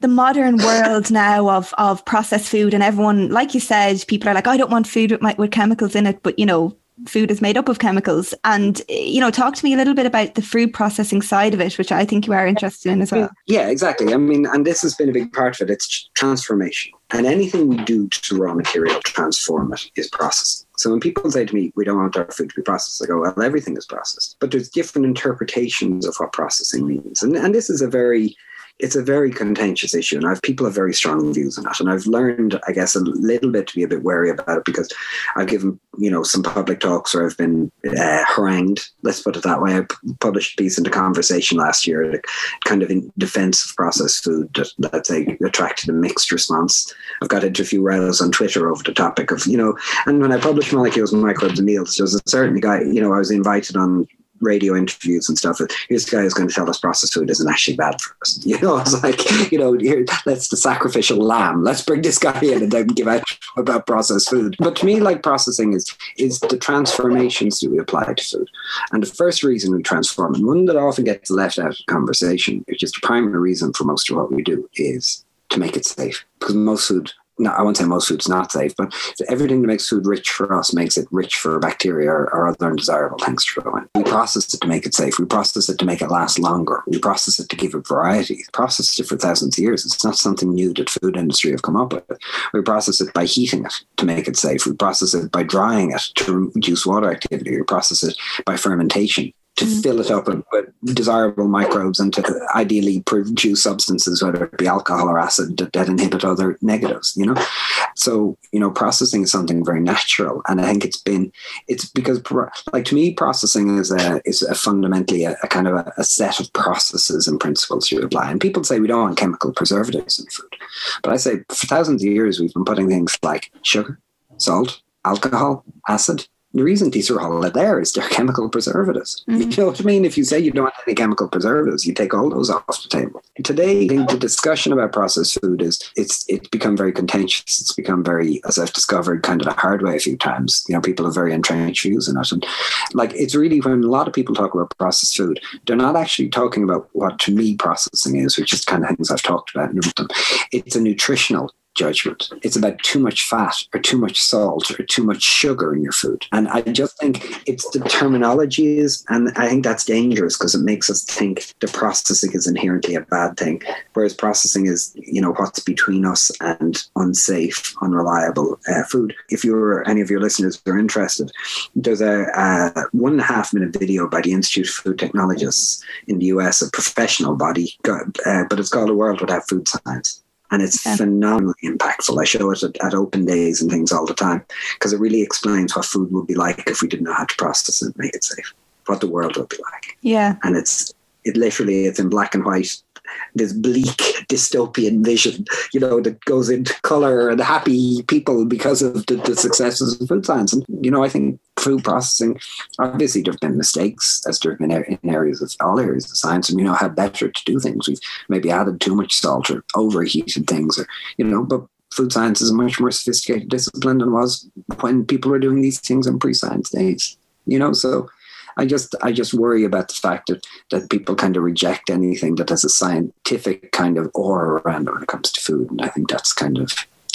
the modern world now of of processed food and everyone like you said people are like I don't want food with, my, with chemicals in it but you know food is made up of chemicals. And, you know, talk to me a little bit about the food processing side of it, which I think you are interested in as well. Yeah, exactly. I mean, and this has been a big part of it. It's transformation. And anything we do to raw material transform it is processing. So when people say to me, we don't want our food to be processed, I go, well, everything is processed. But there's different interpretations of what processing means. And, and this is a very it's a very contentious issue, and I've people have very strong views on it. And I've learned, I guess, a little bit to be a bit wary about it because I've given, you know, some public talks where I've been uh, harangued. Let's put it that way. I published a piece in the conversation last year, kind of in defense of processed food that, that they attracted a mixed response. I've got into a few rows on Twitter over the topic of, you know, and when I published Molecules, Microbes, and Meals, there was a certain guy, you know, I was invited on radio interviews and stuff. This guy is going to tell us processed food isn't actually bad for us. You know, it's like, you know, here, let's the sacrificial lamb. Let's bring this guy in and then give out about processed food. But to me, like processing is is the transformations that we apply to food. And the first reason we transform, and one that often gets left out of conversation, which is the primary reason for most of what we do, is to make it safe. Because most food no, I won't say most food's not safe, but everything that makes food rich for us makes it rich for bacteria or, or other undesirable things to go in. We process it to make it safe. We process it to make it last longer. We process it to give it variety. Processed it for thousands of years. It's not something new that food industry have come up with. We process it by heating it to make it safe. We process it by drying it to reduce water activity. We process it by fermentation to mm. fill it up with desirable microbes and to ideally produce substances, whether it be alcohol or acid, that, that, inhibit other negatives, you know? So, you know, processing is something very natural. And I think it's been, it's because, like, to me, processing is a, is a fundamentally a, a kind of a, a, set of processes and principles you apply. And people say we don't want chemical preservatives in food. But I say for thousands of years, we've been putting things like sugar, salt, alcohol, acid, the reason these are all there is they're chemical preservatives. Mm-hmm. You know what I mean? If you say you don't want any chemical preservatives, you take all those off the table. Today, I think the discussion about processed food is it's it's become very contentious. It's become very, as I've discovered, kind of the hard way a few times. You know, people have very entrenched views in it, and like it's really when a lot of people talk about processed food, they're not actually talking about what to me processing is, which is kind of things I've talked about. It's a nutritional judgment. It's about too much fat or too much salt or too much sugar in your food. And I just think it's the terminology is, and I think that's dangerous because it makes us think the processing is inherently a bad thing, whereas processing is, you know, what's between us and unsafe, unreliable uh, food. If you're any of your listeners are interested, there's a, a one and a half minute video by the Institute of Food Technologists in the US, a professional body, uh, but it's called A World Without Food Science and it's yeah. phenomenally impactful. I show it at, at, open days and things all the time because it really explains what food would be like if we didn't know how to process it and make it safe, what the world would be like. Yeah. And it's, it literally, it's in black and white this bleak dystopian vision, you know, that goes into color and happy people because of the, the successes of food science. And, you know, I think food processing, obviously there have been mistakes as there have been in areas of all areas of science and, you know, how better to do things. We've maybe added too much salt or overheated things or, you know, but food science is a much more sophisticated discipline than was when people were doing these things in pre-science days, you know, so I just I just worry about the fact that that people kind of reject anything that has a scientific kind of aura around it when it comes to food, and I think that's kind of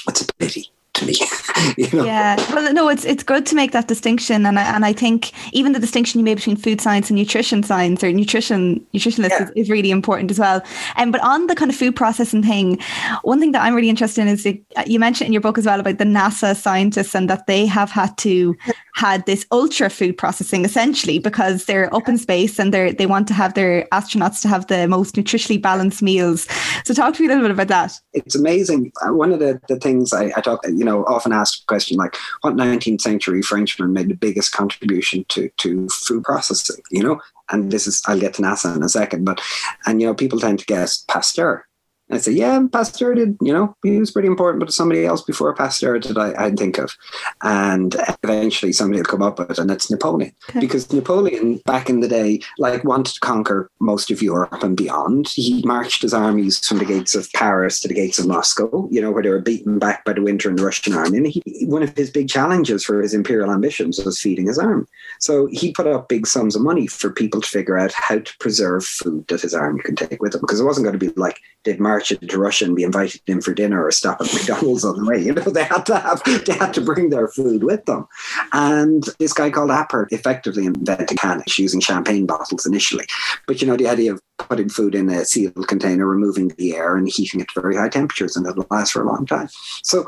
it's a pity to me. you know? Yeah, well, no, it's it's good to make that distinction, and I and I think even the distinction you made between food science and nutrition science or nutrition nutritionist yeah. is, is, really important as well. And um, but on the kind of food processing thing, one thing that I'm really interested in is you mentioned in your book as well about the NASA scientists and that they have had to had this ultra food processing essentially because they're up in space and they they want to have their astronauts to have the most nutritionally balanced meals. So talk to me a little bit about that. It's amazing. Uh, one of the, the things I, I talk, you know, often asked a question like, what 19th century Frenchman made the biggest contribution to, to food processing, you know? And this is, I'll get to NASA in a second, but, and, you know, people tend to guess Pasteur And I say, yeah, Pasteur did, you know, he was pretty important, but somebody else before Pasteur did I, I'd think of. And eventually somebody will come up with it, and it's Napoleon. Okay. Because Napoleon, back in the day, like wanted to conquer most of Europe and beyond. He marched his armies from the gates of Paris to the gates of Moscow, you know, where they were beaten back by the winter and the Russian army. And he, one of his big challenges for his imperial ambitions was feeding his army. So he put up big sums of money for people to figure out how to preserve food that his army could take with them, because it wasn't going to be like they'd march into Russia and be invited in for dinner or stop at McDonald's on the way. You know, they had to have they had to bring their food with them. And this guy called Appert effectively invented cannage using champagne bottles initially. But you know, the idea of putting food in a sealed container, removing the air and heating it to very high temperatures and it'll last for a long time. So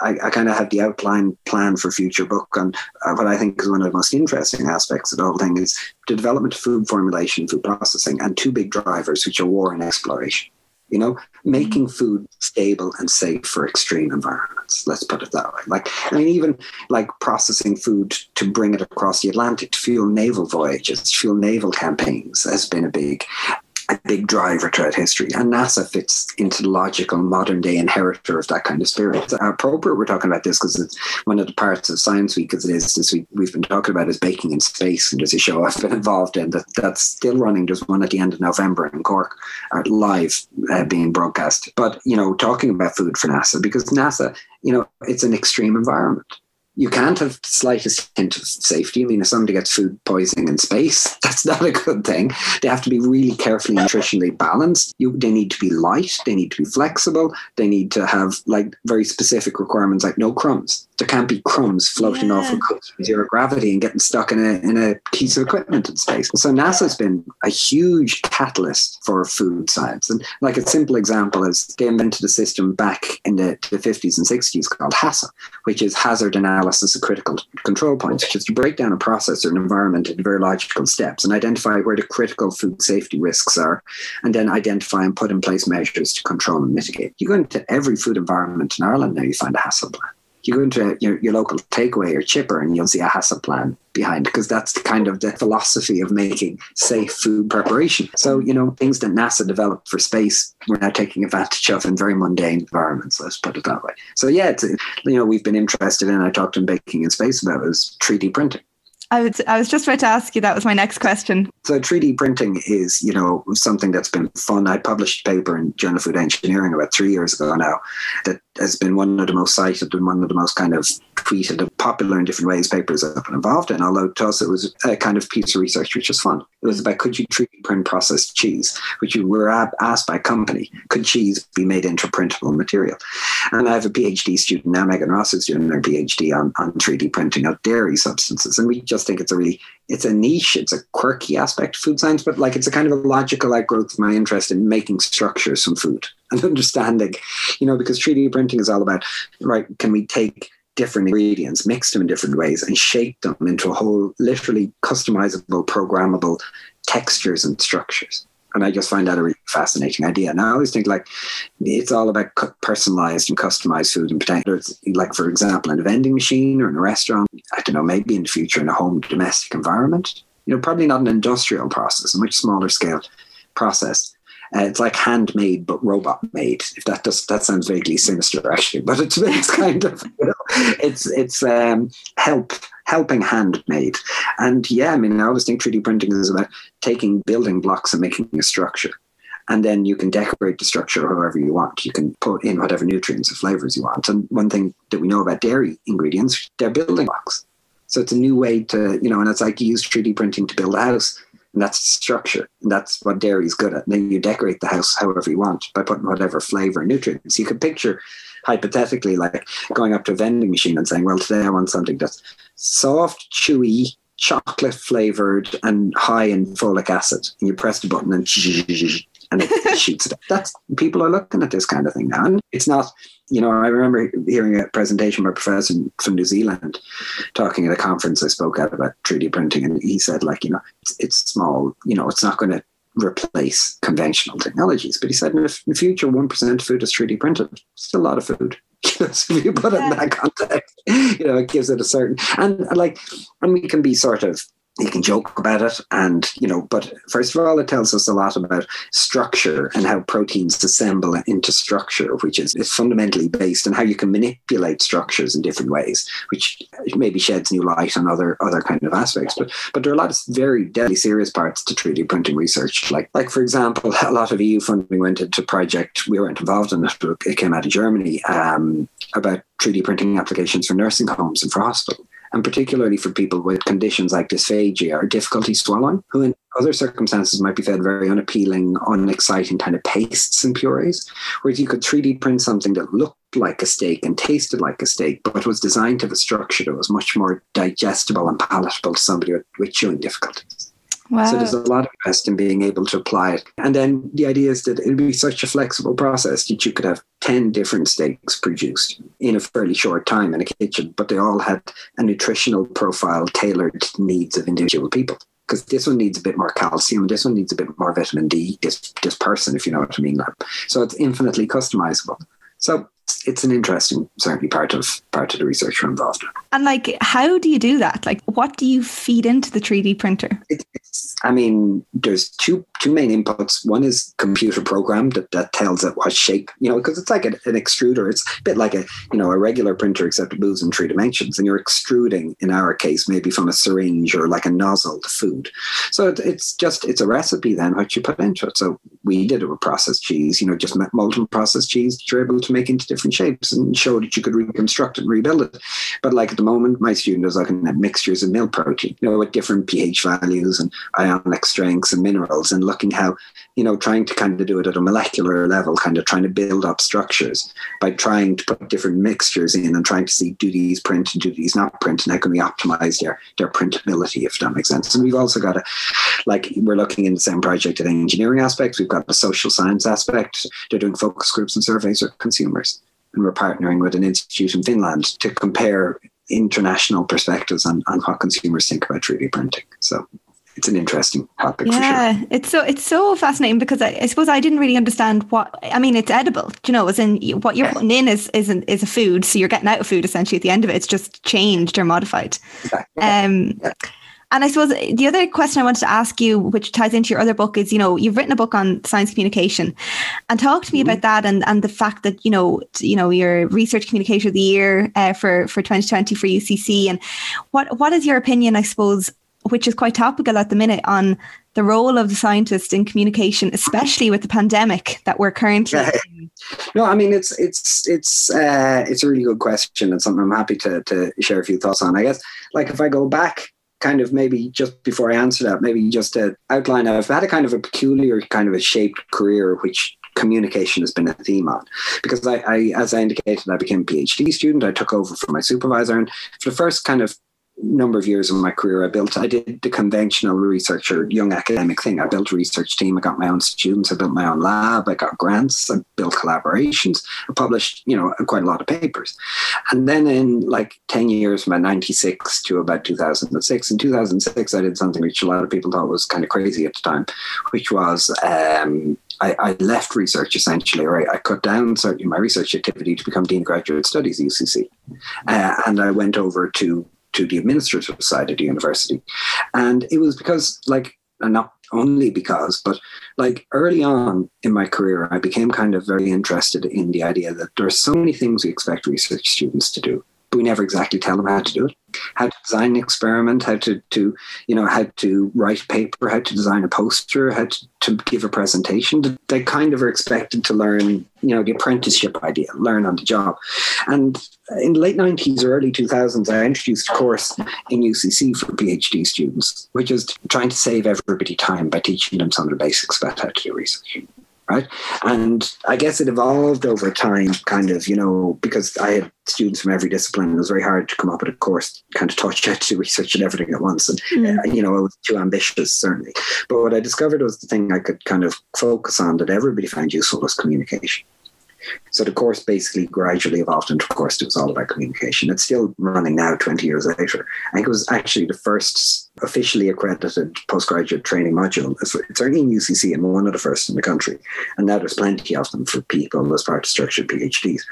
I, I kind of have the outline plan for future book on uh, what I think is one of the most interesting aspects of the whole thing is the development of food formulation, food processing, and two big drivers, which are war and exploration you know, making mm-hmm. food stable and safe for extreme environments. Let's put it that way. Like, I mean, even like processing food to bring it across the Atlantic to fuel naval voyages, to fuel naval campaigns has been a big a big driver throughout history. And NASA fits into the logical modern day inheritor of that kind of spirit. Appropriate we're talking about this because it's one of the parts of Science Week as it is this week we've been talking about is baking in space. And there's a show I've been involved in that that's still running. There's one at the end of November in Cork, uh, live uh, being broadcast. But, you know, talking about food for NASA because NASA, you know, it's an extreme environment you can't have the slightest hint of safety. I mean, if somebody gets food poisoning in space, that's not a good thing. They have to be really carefully nutritionally balanced. You, they need to be light. They need to be flexible. They need to have like very specific requirements, like no crumbs there can't be crumbs floating yeah. off of zero gravity and getting stuck in a in a piece of equipment in space. So NASA's been a huge catalyst for food science. And like a simple example is they invented a system back in the, the 50s and 60s called HACCP, which is hazard analysis of critical control points, which is to break down a process or an environment into very logical steps and identify where the critical food safety risks are, and then identify and put in place measures to control and mitigate. You go into every food environment in Ireland now, you find a HACCP plan you go into your, your local takeaway or chipper and you'll see a HACCP plan behind because that's the kind of the philosophy of making safe food preparation. So, you know, things that NASA developed for space, we're now taking advantage of in very mundane environments, let's put it that way. So, yeah, it's, you know, we've been interested in, I talked in Baking in Space about is 3D printing. I was, I was just about to ask you, that was my next question. So 3D printing is, you know, something that's been fun. I published a paper in Journal of Food Engineering about three years ago now that has been one of the most cited and one of the most kind of tweeted and popular in different ways papers I've been involved in. Although to us it was a kind of piece of research which was fun. It was about could you 3D print processed cheese, which you were asked by a company, could cheese be made into printable material? And I have a PhD student now, Megan Ross, is doing her PhD on, on 3D printing of dairy substances. And we just think it's a really it's a niche, it's a quirky aspect of food science, but like it's a kind of a logical outgrowth of my interest in making structures from food and understanding, you know, because 3D printing is all about, right, can we take different ingredients, mix them in different ways, and shape them into a whole, literally customizable, programmable textures and structures. And I just find that a really fascinating idea. And I always think like it's all about personalized and customized food and potential. Like for example, in a vending machine or in a restaurant, I don't know, maybe in the future in a home domestic environment. You know, probably not an industrial process, a much smaller scale process. Uh, it's like handmade but robot made. If that does that sounds vaguely sinister, actually, but it's it's kind of you know, it's it's um, help helping handmade. And yeah, I mean, I always think 3D printing is about taking building blocks and making a structure. And then you can decorate the structure however you want. You can put in whatever nutrients or flavors you want. And one thing that we know about dairy ingredients, they're building blocks. So it's a new way to, you know, and it's like you use 3D printing to build a house and that's structure. And that's what dairy is good at. And then you decorate the house however you want by putting whatever flavor and nutrients. You could picture hypothetically like going up to a vending machine and saying, well, today I want something that's soft, chewy, chocolate flavored, and high in folic acid. And you press the button and and it shoots it. That's people are looking at this kind of thing now. And it's not, you know, I remember hearing a presentation by a professor from New Zealand talking at a conference I spoke at about 3D printing, and he said, like, you know, it's, it's small, you know, it's not going to replace conventional technologies. But he said in the future, 1% of food is 3D printed. Still a lot of food. so if you put it in that context, you know, it gives it a certain, and like, and we can be sort of you can joke about it and you know but first of all it tells us a lot about structure and how proteins assemble into structure which is, is fundamentally based on how you can manipulate structures in different ways which maybe sheds new light on other other kind of aspects. But but there are a lot of very deadly serious parts to 3d printing research. Like like for example a lot of eu funding went into project we weren't involved in it it came out of germany um, about 3d printing applications for nursing homes and for hospitals and particularly for people with conditions like dysphagia or difficulty swallowing, who in other circumstances might be fed very unappealing, unexciting kind of pastes and purees. Whereas you could 3D print something that looked like a steak and tasted like a steak, but was designed to have a structure that was much more digestible and palatable to somebody with, with chewing difficulties. Wow. So there's a lot of interest in being able to apply it. And then the idea is that it'll be such a flexible process that you could have 10 different steaks produced in a fairly short time in a kitchen, but they all had a nutritional profile tailored to needs of individual people. Because this one needs a bit more calcium, this one needs a bit more vitamin D, this, this person, if you know what I mean. So it's infinitely customizable. So it's an interesting, certainly part of part of the research we're involved in. And like, how do you do that? Like, what do you feed into the 3D printer? It, it's, I mean, there's two two main inputs. One is computer program that, that tells it what shape, you know, because it's like an, an extruder. It's a bit like a you know a regular printer, except it moves in three dimensions, and you're extruding, in our case, maybe from a syringe or like a nozzle to food. So it, it's just it's a recipe then what you put into it. So we did it with processed cheese, you know, just molten processed cheese that you're able to make into different shapes and show that you could reconstruct and rebuild it. But like at the moment, my student is looking at mixtures of milk protein, you know, with different pH values and ionic strengths and minerals, and looking how, you know, trying to kind of do it at a molecular level, kind of trying to build up structures by trying to put different mixtures in and trying to see do these print and do these not print, and how can we optimize their their printability, if that makes sense. And we've also got a, like, we're looking in the same project at engineering aspects. We've got the social science aspect. They're doing focus groups and surveys with consumers and we're partnering with an institute in Finland to compare international perspectives on, on what consumers think about 3D printing. So it's an interesting topic. Yeah, sure. it's so it's so fascinating because I, I, suppose I didn't really understand what I mean. It's edible, you know, as in what you're putting in is is, an, is a food, so you're getting out of food essentially at the end of it. It's just changed or modified. Exactly. Um, yeah. And I suppose the other question I wanted to ask you, which ties into your other book, is you know you've written a book on science communication, and talk to me mm-hmm. about that and and the fact that you know you know your research communicator of the year uh, for for 2020 for UCC, and what what is your opinion? I suppose which is quite topical at the minute on the role of the scientist in communication, especially with the pandemic that we're currently. In. No, I mean it's it's it's uh, it's a really good question and something I'm happy to to share a few thoughts on. I guess like if I go back kind of maybe just before I answer that, maybe just to outline, I've had a kind of a peculiar kind of a shaped career, which communication has been a theme on. Because I, I as I indicated, I became a PhD student. I took over from my supervisor, and for the first kind of number of years of my career, I built, I did the conventional researcher, young academic thing. I built a research team. I got my own students. I built my own lab. I got grants. I built collaborations. I published, you know, quite a lot of papers. And then in like 10 years, from 96 to about 2006, in 2006, I did something which a lot of people thought was kind of crazy at the time, which was um, I, I, left research essentially, or I, I, cut down certainly my research activity to become Dean of Graduate Studies at UCC. Uh, and I went over to to the administrative side of the university. And it was because, like, not only because, but like early on in my career, I became kind of very interested in the idea that there are so many things we expect research students to do, we never exactly tell them how to do it how to design an experiment, how to, to you know, how to write a paper, how to design a poster, how to, to give a presentation. They kind of are expected to learn, you know, the apprenticeship idea, learn on the job. And in the late 90s or early 2000s, I introduced a course in UCC for PhD students, which is trying to save everybody time by teaching them some of the basics about how to do research right? And I guess it evolved over time, kind of, you know, because I had students from every discipline. It was very hard to come up with a course, kind of touch out to research and everything at once. And, mm. uh, you know, I was too ambitious, certainly. But what I discovered was the thing I could kind of focus on that everybody found useful was communication. So the course basically gradually evolved into a course that was all about communication. It's still running now, 20 years later. I think it was actually the first officially accredited postgraduate training module. It's, certainly in UCC and one of the first in the country. And now there's plenty of them for people as part of structured PhDs.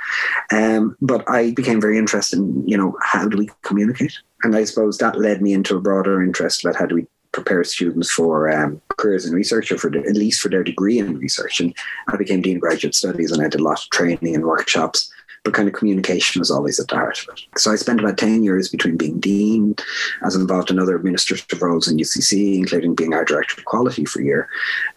Um, but I became very interested in, you know, how do we communicate? And I suppose that led me into a broader interest about how do we prepare students for um, careers in research or for the, at least for their degree in research. And I became Dean of Graduate Studies and I did a lot of training and workshops but kind of communication was always at the heart of it. So I spent about 10 years between being dean, as involved in other administrative roles in UCC, including being our director of quality for a year.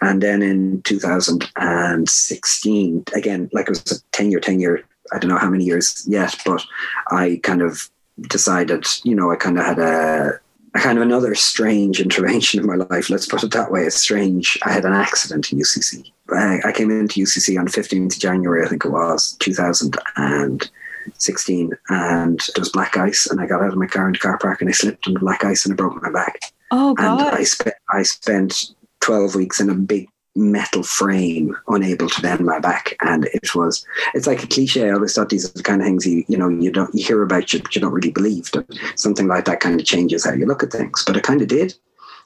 And then in 2016, again, like it was a 10 year, 10 year, I don't know how many years yet, but I kind of decided, you know, I kind of had a, a kind of another strange intervention in my life. Let's put it that way. A strange. I had an accident in UCC. I, I came into UCC on 15th January, I think it was 2016, and there was black ice, and I got out of my car into car park, and I slipped on the black ice, and I broke my back. Oh God! And I spent I spent 12 weeks in a big metal frame, unable to bend my back. And it was, it's like a cliche. I always thought these are the kind of things you, you know, you don't, you hear about, you, but you don't really believe that something like that kind of changes how you look at things. But it kind of did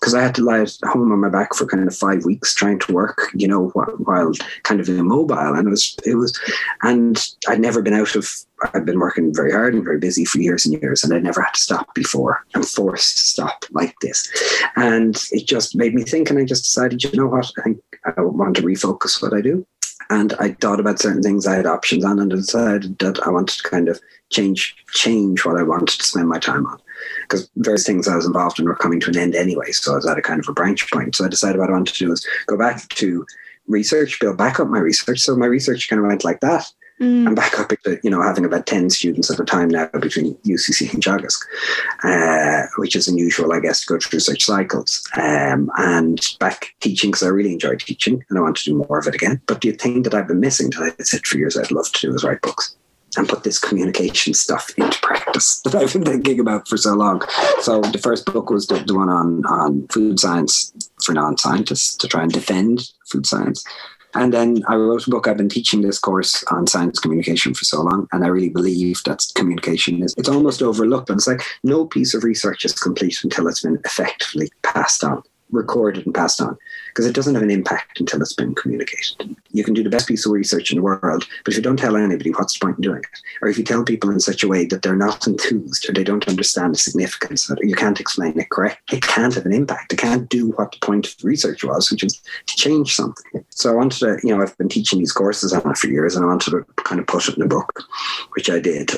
because I had to lie at home on my back for kind of five weeks trying to work, you know, while, kind of immobile. And it was, it was, and I'd never been out of, I'd been working very hard and very busy for years and years, and I never had to stop before. I'm forced to stop like this. And it just made me think, and I just decided, you know what, I think I want to refocus what I do. And I thought about certain things I had options on, and I decided that I wanted to kind of change change what I wanted to spend my time on because various things I was involved in were coming to an end anyway. So I was at a kind of a branch point. So I decided what I wanted to do was go back to research, build back up my research. So my research kind of went like that. Mm. I'm back up to, you know, having about 10 students at a time now between UCC and Teagasc, uh, which is unusual, I guess, to go through such cycles. Um, and back teaching because I really enjoy teaching and I want to do more of it again. But the thing that I've been missing that I said for years I'd love to do is write books and put this communication stuff into practice that I've been thinking about for so long. So the first book was the, the one on on food science for non-scientists to try and defend food science. And then I wrote a book. I've been teaching this course on science communication for so long, and I really believe that communication is it's almost overlooked, but it's like no piece of research is complete until it's been effectively passed on recorded and passed on because it doesn't have an impact until it's been communicated. You can do the best piece of research in the world, but if you don't tell anybody, what's the point in doing it? Or if you tell people in such a way that they're not enthused or they don't understand the significance or you can't explain it correctly, it can't have an impact. It can't do what the point of the research was, which is to change something. So I wanted to, you know, I've been teaching these courses on it for years and I wanted to kind of put it in a book, which I did.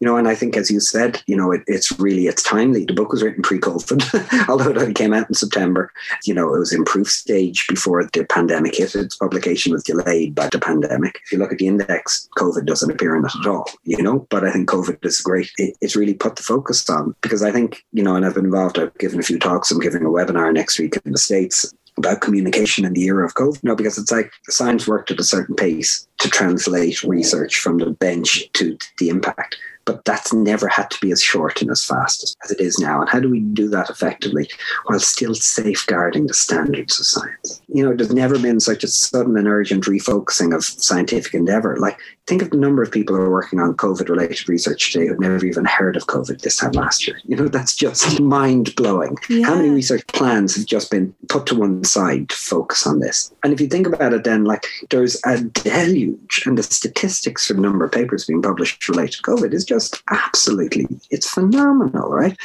You know, and I think as you said, you know, it, it's really, it's timely. The book was written pre-COVID, although it came out in September. You know, it was in proof stage before the pandemic hit. Its publication was delayed by the pandemic. If you look at the index, COVID doesn't appear in it at all, you know, but I think COVID is great. It, it's really put the focus on because I think, you know, and I've been involved, I've given a few talks, I'm giving a webinar next week in the States about communication in the era of COVID. No, because it's like science worked at a certain pace to translate research from the bench to the impact but that's never had to be as short and as fast as, it is now. And how do we do that effectively while still safeguarding the standards of science? You know, there's never been such a sudden and urgent refocusing of scientific endeavor. Like, think of the number of people who are working on COVID related research today who've never even heard of COVID this time last year. You know, that's just mind blowing. Yeah. How many research plans have just been put to one side to focus on this? And if you think about it, then like there's a deluge, and the statistics for the number of papers being published related to COVID is just absolutely it's phenomenal right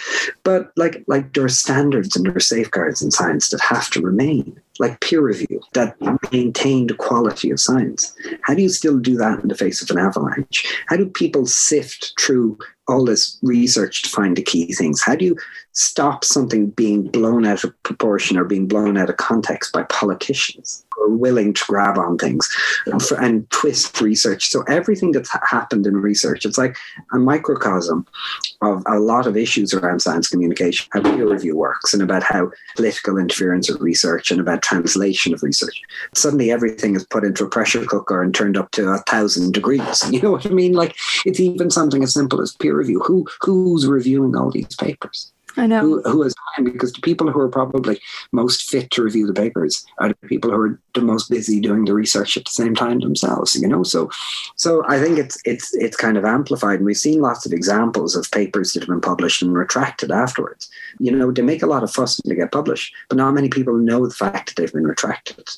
but like like there are standards and there are safeguards in science that have to remain like peer review that maintain the quality of science. How do you still do that in the face of an avalanche? How do people sift through all this research to find the key things? How do you stop something being blown out of proportion or being blown out of context by politicians who are willing to grab on things and, and twist research. So everything that's happened in research, it's like a microcosm of a lot of issues around science communication, how peer review works, and about how political interference with research and about translation of research. Suddenly everything is put into a pressure cooker and turned up to a thousand degrees. You know what I mean? Like it's even something as simple as peer review. Who who's reviewing all these papers? I know. Who, who is because the people who are probably most fit to review the papers are the people who are the most busy doing the research at the same time themselves. You know, so so I think it's it's it's kind of amplified, and we've seen lots of examples of papers that have been published and retracted afterwards. You know, they make a lot of fuss when they get published, but not many people know the fact that they've been retracted.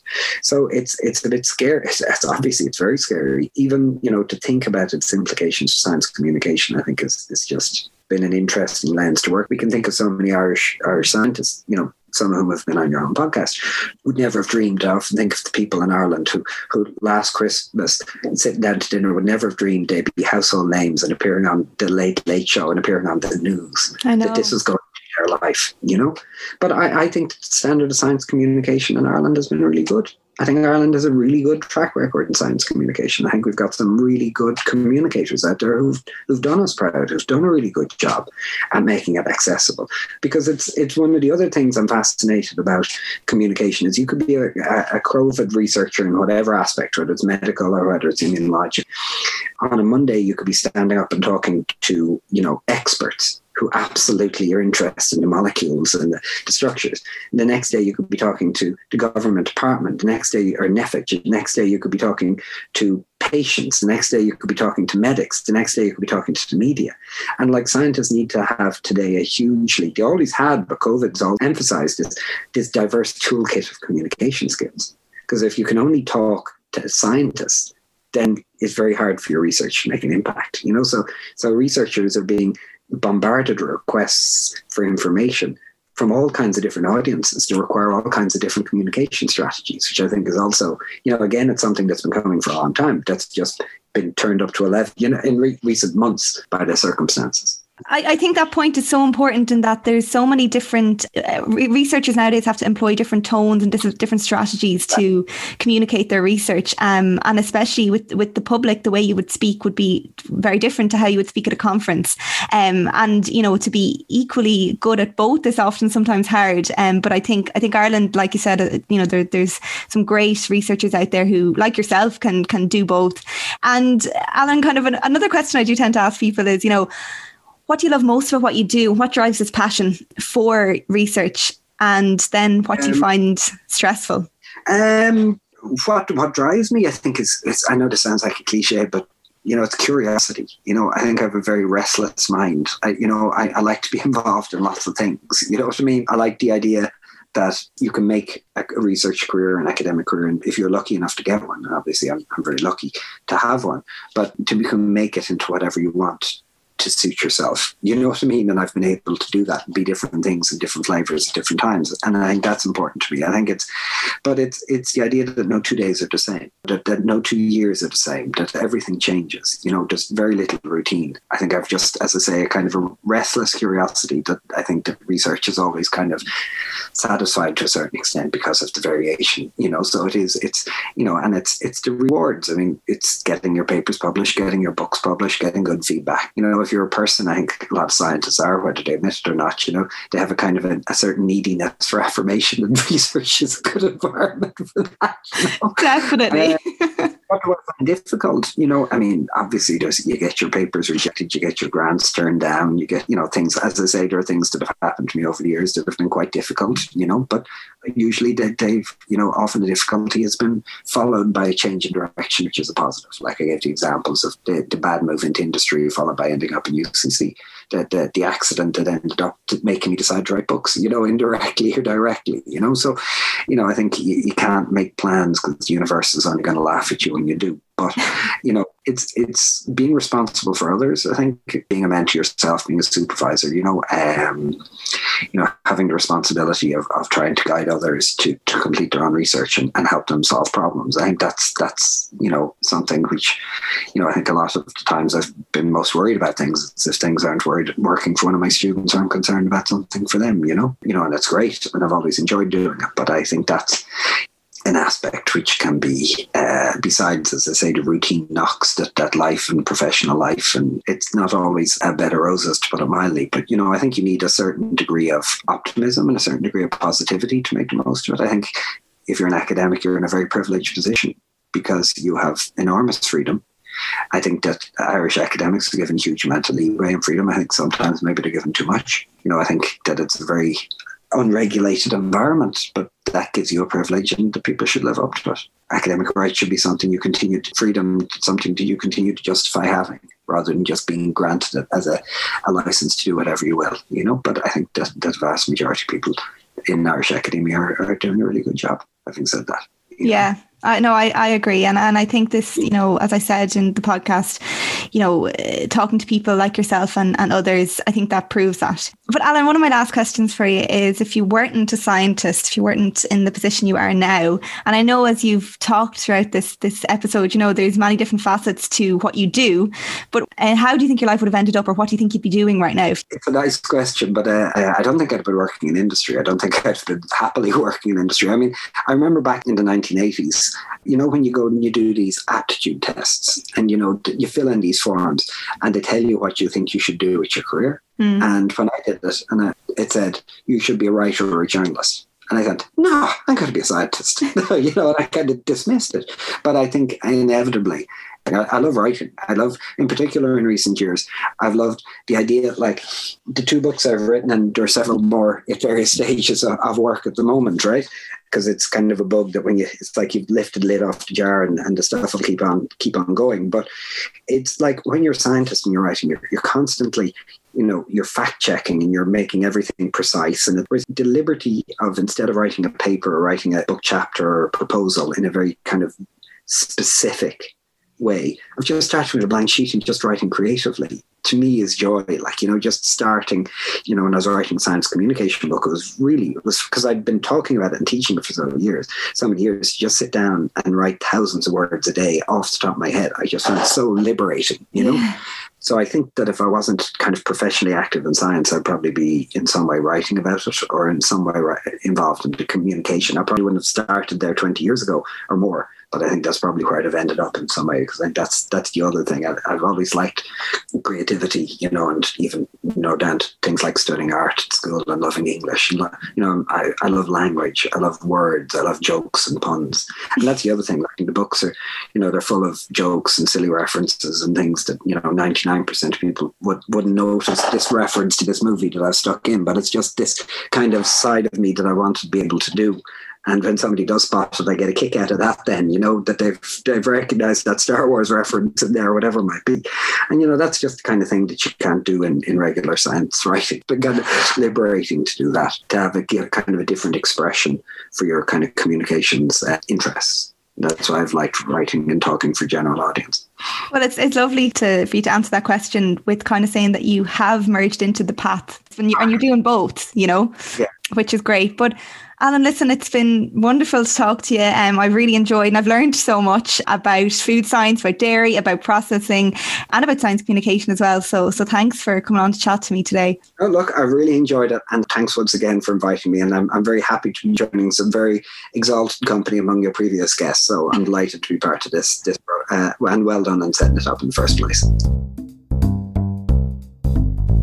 So it's it's a bit scary. It's, it's obviously it's very scary. Even you know to think about its implications for science communication, I think is is just been an interesting lens to work. We can think of so many Irish Irish scientists, you know, some of whom have been on your own podcast, would never have dreamed. I often think of the people in Ireland who, who last Christmas sitting down to dinner would never have dreamed they'd be household names and appearing on the Late Late Show and appearing on the news. I know. That this was going to be their life, you know. But I, I think the standard of science communication in Ireland has been really good. I think Ireland has a really good track record in science communication. I think we've got some really good communicators out there who've, who've done us proud, who've done a really good job at making it accessible. Because it's it's one of the other things I'm fascinated about communication is you could be a, a, COVID researcher in whatever aspect, whether it's medical or whether it's immunology. On a Monday, you could be standing up and talking to you know experts who absolutely are interested in the molecules and the, the structures. And the next day, you could be talking to the government department. The next day, or NPHET. The next day, you could be talking to patients. The next day, you could be talking to medics. The next day, you could be talking to the media. And like scientists need to have today a hugely, they always had, but COVID's all emphasized this, this diverse toolkit of communication skills. Because if you can only talk to scientists, then it's very hard for your research to make an impact. You know, so so researchers are being bombarded requests for information from all kinds of different audiences to require all kinds of different communication strategies, which I think is also, you know, again, it's something that's been coming for a long time. That's just been turned up to 11, you know, in re- recent months by the circumstances. I, I, think that point is so important in that there's so many different uh, researchers nowadays have to employ different tones and different strategies to communicate their research. Um, and especially with, with the public, the way you would speak would be very different to how you would speak at a conference. Um, and, you know, to be equally good at both is often sometimes hard. Um, but I think, I think Ireland, like you said, uh, you know, there, there's some great researchers out there who, like yourself, can, can do both. And Alan, kind of an, another question I do tend to ask people is, you know, what do you love most about what you do? What drives this passion for research? And then what do you um, find stressful? Um, what what drives me, I think, is, is I know this sounds like a cliche, but you know, it's curiosity. You know, I think I have a very restless mind. I, you know, I, I like to be involved in lots of things. You know what I mean? I like the idea that you can make a research career, an academic career, and if you're lucky enough to get one, obviously I'm, I'm very lucky to have one, but to become make it into whatever you want to suit yourself. You know what I mean? And I've been able to do that and be different things and different flavors at different times. And I think that's important to me. I think it's, but it's it's the idea that no two days are the same, that, that no two years are the same, that everything changes. You know, just very little routine. I think I've just, as I say, a kind of a restless curiosity that I think that research is always kind of satisfied to a certain extent because of the variation. You know, so it is. It's you know, and it's it's the rewards. I mean, it's getting your papers published, getting your books published, getting good feedback. You know, if you're a person, I think a lot of scientists are, whether they admit it or not, you know, they have a kind of a, a certain neediness for affirmation, and research is a good environment for that. You know? Definitely. Uh, what do I find difficult? You know, I mean, obviously, there's you get your papers rejected, you get your grants turned down, you get, you know, things. As I say, there are things that have happened to me over the years that have been quite difficult. You know, but usually they, they've, you know, often the difficulty has been followed by a change in direction, which is a positive. Like I gave the examples of the, the bad move into industry, followed by ending up in UCC, the, the the accident that ended up making me decide to write books. You know, indirectly or directly. You know, so, you know, I think you, you can't make plans because the universe is only going to laugh at you when you do. But you know, it's it's being responsible for others. I think being a mentor yourself, being a supervisor, you know, um, you know, having the responsibility of, of trying to guide others to, to complete their own research and, and help them solve problems. I think that's that's you know something which, you know, I think a lot of the times I've been most worried about things if things aren't worried working for one of my students, I'm concerned about something for them. You know, you know, and that's great, and I've always enjoyed doing it. But I think that's an aspect which can be, uh, besides, as I say, the routine knocks that, that life and professional life, and it's not always a bed of roses to put it mildly, but you know, I think you need a certain degree of optimism and a certain degree of positivity to make the most of it. I think if you're an academic, you're in a very privileged position because you have enormous freedom. I think that Irish academics are given huge amount of leeway and freedom. I think sometimes maybe they're given too much. You know, I think that it's a very unregulated environment, but that gives you a privilege and the people should live up to it. Academic rights should be something you continue to, freedom, something that you continue to justify having rather than just being granted it as a, a license to do whatever you will, you know. But I think that, the vast majority of people in Irish academia are, are doing a really good job, having said that. Yeah. I no, I, I agree. And, and I think this, you know, as I said in the podcast, you know, uh, talking to people like yourself and, and others, I think that proves that. But Alan, one of my last questions for you is if you weren't a scientist, if you weren't in the position you are now, and I know as you've talked throughout this this episode, you know, there's many different facets to what you do, but uh, how do you think your life would have ended up or what do you think you'd be doing right now? It's a nice question, but uh, I don't think I'd be working in industry. I don't think I'd be happily working in industry. I mean, I remember back in the 1980s, you know, when you go and you do these aptitude tests and, you know, you fill in these forms and they tell you what you think you should do with your career. Mm. And when I did this, and I, it said, you should be a writer or a journalist. And I thought, no, I'm going to be a scientist. you know, and I kind of dismissed it. But I think inevitably, I, I, love writing. I love, in particular, in recent years, I've loved the idea, like the two books I've written, and there are several more at various stages of, of work at the moment, right? Because it's kind of a bug that when you, it's like you've lifted lid off the jar, and, and the stuff will keep on keep on going. But it's like when you're a scientist and you're writing, you're, you're constantly you know you're fact checking and you're making everything precise and whereas the liberty of instead of writing a paper or writing a book chapter or proposal in a very kind of specific way of just starting with a blank sheet and just writing creatively to me is joy like you know just starting you know when i was writing science communication book it was really it was because i'd been talking about it and teaching it for so many years so many years just sit down and write thousands of words a day off the top of my head i just found it so liberating you know yeah. So I think that if I wasn't kind of professionally active in science, I'd probably be in some way writing about it or in some way involved in the communication. I probably wouldn't have started there 20 years ago or more but I think that's probably where I'd have ended up in some way because I think that's that's the other thing. I, have always liked creativity, you know, and even you know down to things like studying art at school and loving English. You know, I, I love language, I love words, I love jokes and puns, and that's the other thing. Like the books are, you know, they're full of jokes and silly references and things that you know ninety nine percent of people would wouldn't notice this reference to this movie that I've stuck in, but it's just this kind of side of me that I want to be able to do. And when somebody does spot it, I get a kick out of that. Then you know that they've they've recognised that Star Wars reference in there, whatever it might be. And you know that's just the kind of thing that you can't do in, in regular science writing. But kind of liberating to do that, to have a kind of a different expression for your kind of communications uh, interests. That's why I've liked writing and talking for general audience. Well, it's it's lovely to for you to answer that question with kind of saying that you have merged into the path and, you, and you're doing both, you know, yeah. which is great. But Alan, listen, it's been wonderful to talk to you. Um, I've really enjoyed and I've learned so much about food science, about dairy, about processing, and about science communication as well. So, so thanks for coming on to chat to me today. Oh, look, I really enjoyed it, and thanks once again for inviting me. And I'm, I'm very happy to be joining some very exalted company among your previous guests. So I'm delighted to be part of this. This uh, and well done on setting it up in the first place.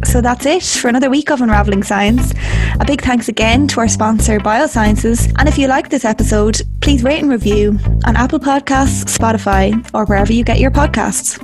So that's it for another week of Unraveling Science. A big thanks again to our sponsor, Biosciences. And if you like this episode, please rate and review on Apple Podcasts, Spotify, or wherever you get your podcasts.